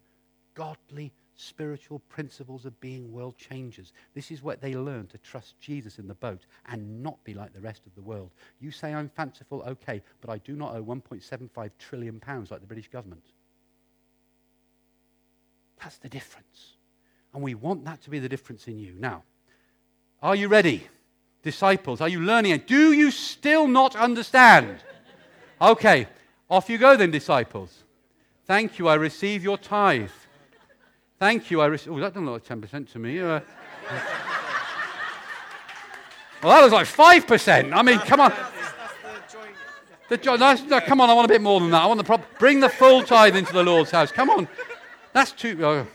godly spiritual principles of being world changers. This is what they learn to trust Jesus in the boat and not be like the rest of the world. You say I'm fanciful, okay, but I do not owe 1.75 trillion pounds like the British government. That's the difference. And we want that to be the difference in you. Now, are you ready? Disciples, are you learning? Do you still not understand? Okay, off you go then, disciples. Thank you, I receive your tithe. Thank you, I receive. Oh, that doesn't look like 10% to me. Uh, well, that was like 5%. I mean, come on. The jo- that's, no, come on, I want a bit more than that. I want the prop- bring the full tithe into the Lord's house. Come on. That's too. Uh,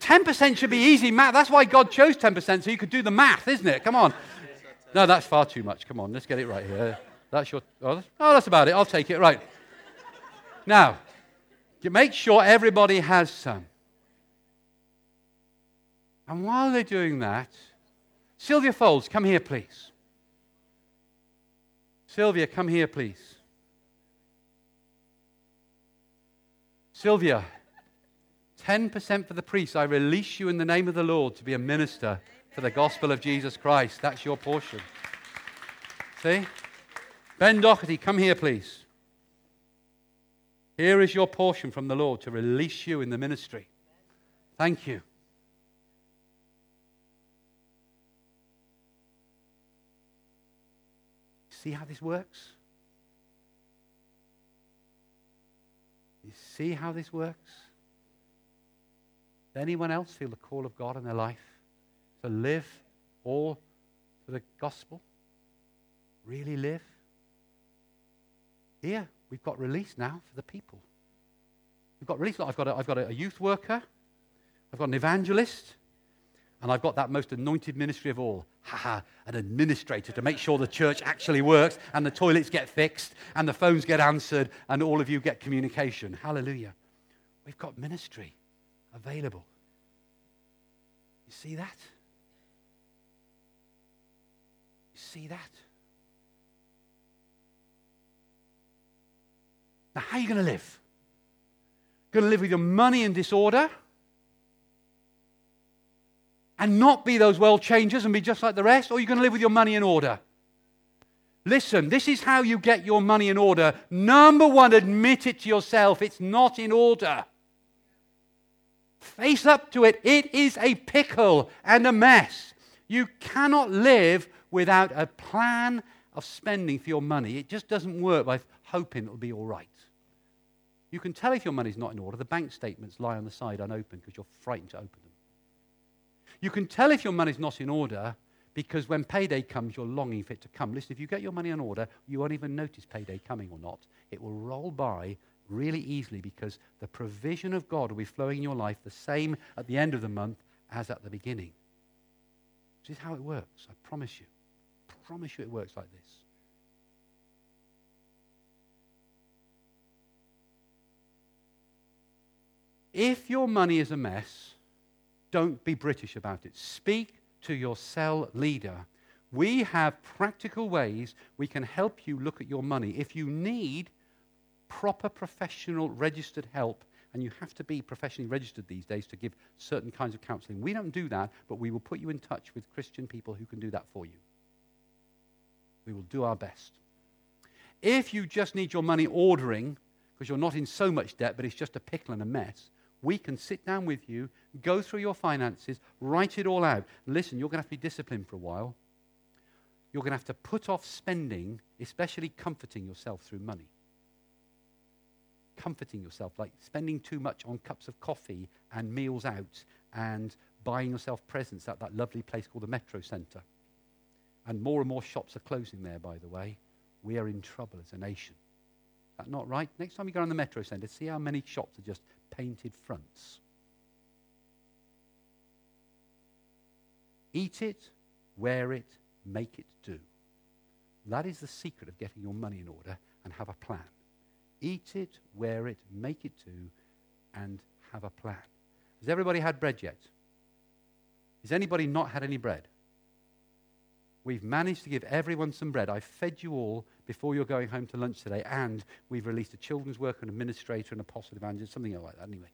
10% should be easy math. That's why God chose 10%, so you could do the math, isn't it? Come on. No, that's far too much. Come on, let's get it right here. That's your. Oh, that's, oh, about it. I'll take it. Right. Now, make sure everybody has some. And while they're doing that, Sylvia Folds, come here, please. Sylvia, come here, please. Sylvia, 10% for the priests. I release you in the name of the Lord to be a minister for the gospel of Jesus Christ. That's your portion. See? Ben Doherty, come here, please. Here is your portion from the Lord to release you in the ministry. Thank you. See how this works? You see how this works? Does anyone else feel the call of God in their life to live all for the gospel? Really live? Here, we've got release now for the people. We've got release. I've got a, I've got a youth worker, I've got an evangelist, and I've got that most anointed ministry of all. Ha ha, an administrator to make sure the church actually works and the toilets get fixed and the phones get answered and all of you get communication. Hallelujah. We've got ministry available. You see that? You see that? Now, how are you going to live? Going to live with your money in disorder? And not be those world changers and be just like the rest? Or you're you going to live with your money in order? Listen, this is how you get your money in order. Number one, admit it to yourself. It's not in order. Face up to it. It is a pickle and a mess. You cannot live without a plan of spending for your money. It just doesn't work by hoping it'll be all right. You can tell if your money's not in order. The bank statements lie on the side unopened because you're frightened to open them. You can tell if your money's not in order because when payday comes, you're longing for it to come. Listen, if you get your money in order, you won't even notice payday coming or not. It will roll by really easily because the provision of God will be flowing in your life the same at the end of the month as at the beginning. This is how it works. I promise you. I promise you it works like this. If your money is a mess, don't be British about it. Speak to your cell leader. We have practical ways we can help you look at your money. If you need proper professional registered help, and you have to be professionally registered these days to give certain kinds of counseling. We don't do that, but we will put you in touch with Christian people who can do that for you. We will do our best. If you just need your money ordering, because you're not in so much debt, but it's just a pickle and a mess, we can sit down with you, go through your finances, write it all out. Listen, you're going to have to be disciplined for a while. You're going to have to put off spending, especially comforting yourself through money comforting yourself, like spending too much on cups of coffee and meals out and buying yourself presents at that lovely place called the Metro Centre. And more and more shops are closing there, by the way. We are in trouble as a nation. Is that not right? Next time you go around the Metro Centre, see how many shops are just painted fronts. Eat it, wear it, make it do. That is the secret of getting your money in order and have a plan. Eat it, wear it, make it do, and have a plan. Has everybody had bread yet? Has anybody not had any bread? We've managed to give everyone some bread. I fed you all before you're going home to lunch today, and we've released a children's worker, an administrator, an apostle evangelist, something like that anyway.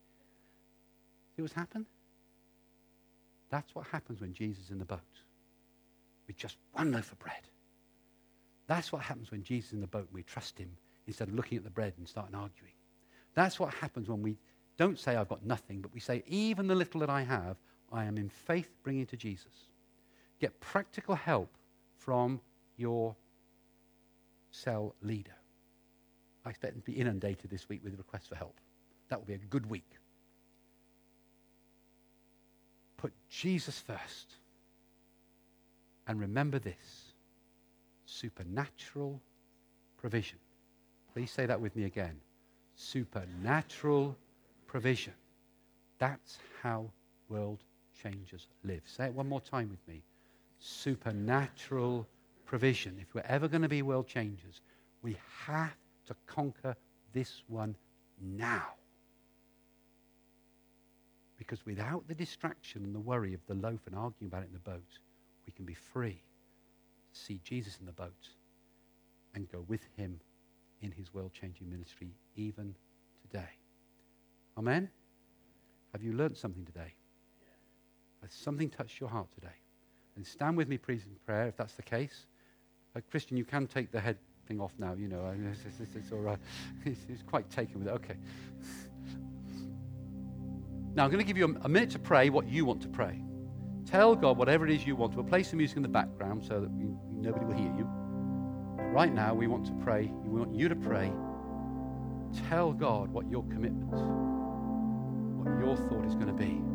See what's happened? That's what happens when Jesus is in the boat. With just one loaf of bread. That's what happens when Jesus is in the boat and we trust him instead of looking at the bread and starting arguing. That's what happens when we don't say, I've got nothing, but we say, even the little that I have, I am in faith bringing to Jesus. Get practical help from your cell leader. I expect them to be inundated this week with requests for help. That will be a good week. Put Jesus first. And remember this supernatural provision. Please say that with me again. Supernatural provision. That's how world changers live. Say it one more time with me. Supernatural provision. If we're ever going to be world changers, we have to conquer this one now. Because without the distraction and the worry of the loaf and arguing about it in the boat, we can be free to see Jesus in the boat and go with him in his world changing ministry even today. Amen? Have you learned something today? Has something touched your heart today? And stand with me, please, in prayer if that's the case. Uh, Christian, you can take the head thing off now, you know. It's, it's, it's all right. He's, he's quite taken with it. Okay. Now, I'm going to give you a, a minute to pray what you want to pray. Tell God whatever it is you want. To. We'll play some music in the background so that we, nobody will hear you. Right now, we want to pray. We want you to pray. Tell God what your commitment, what your thought is going to be.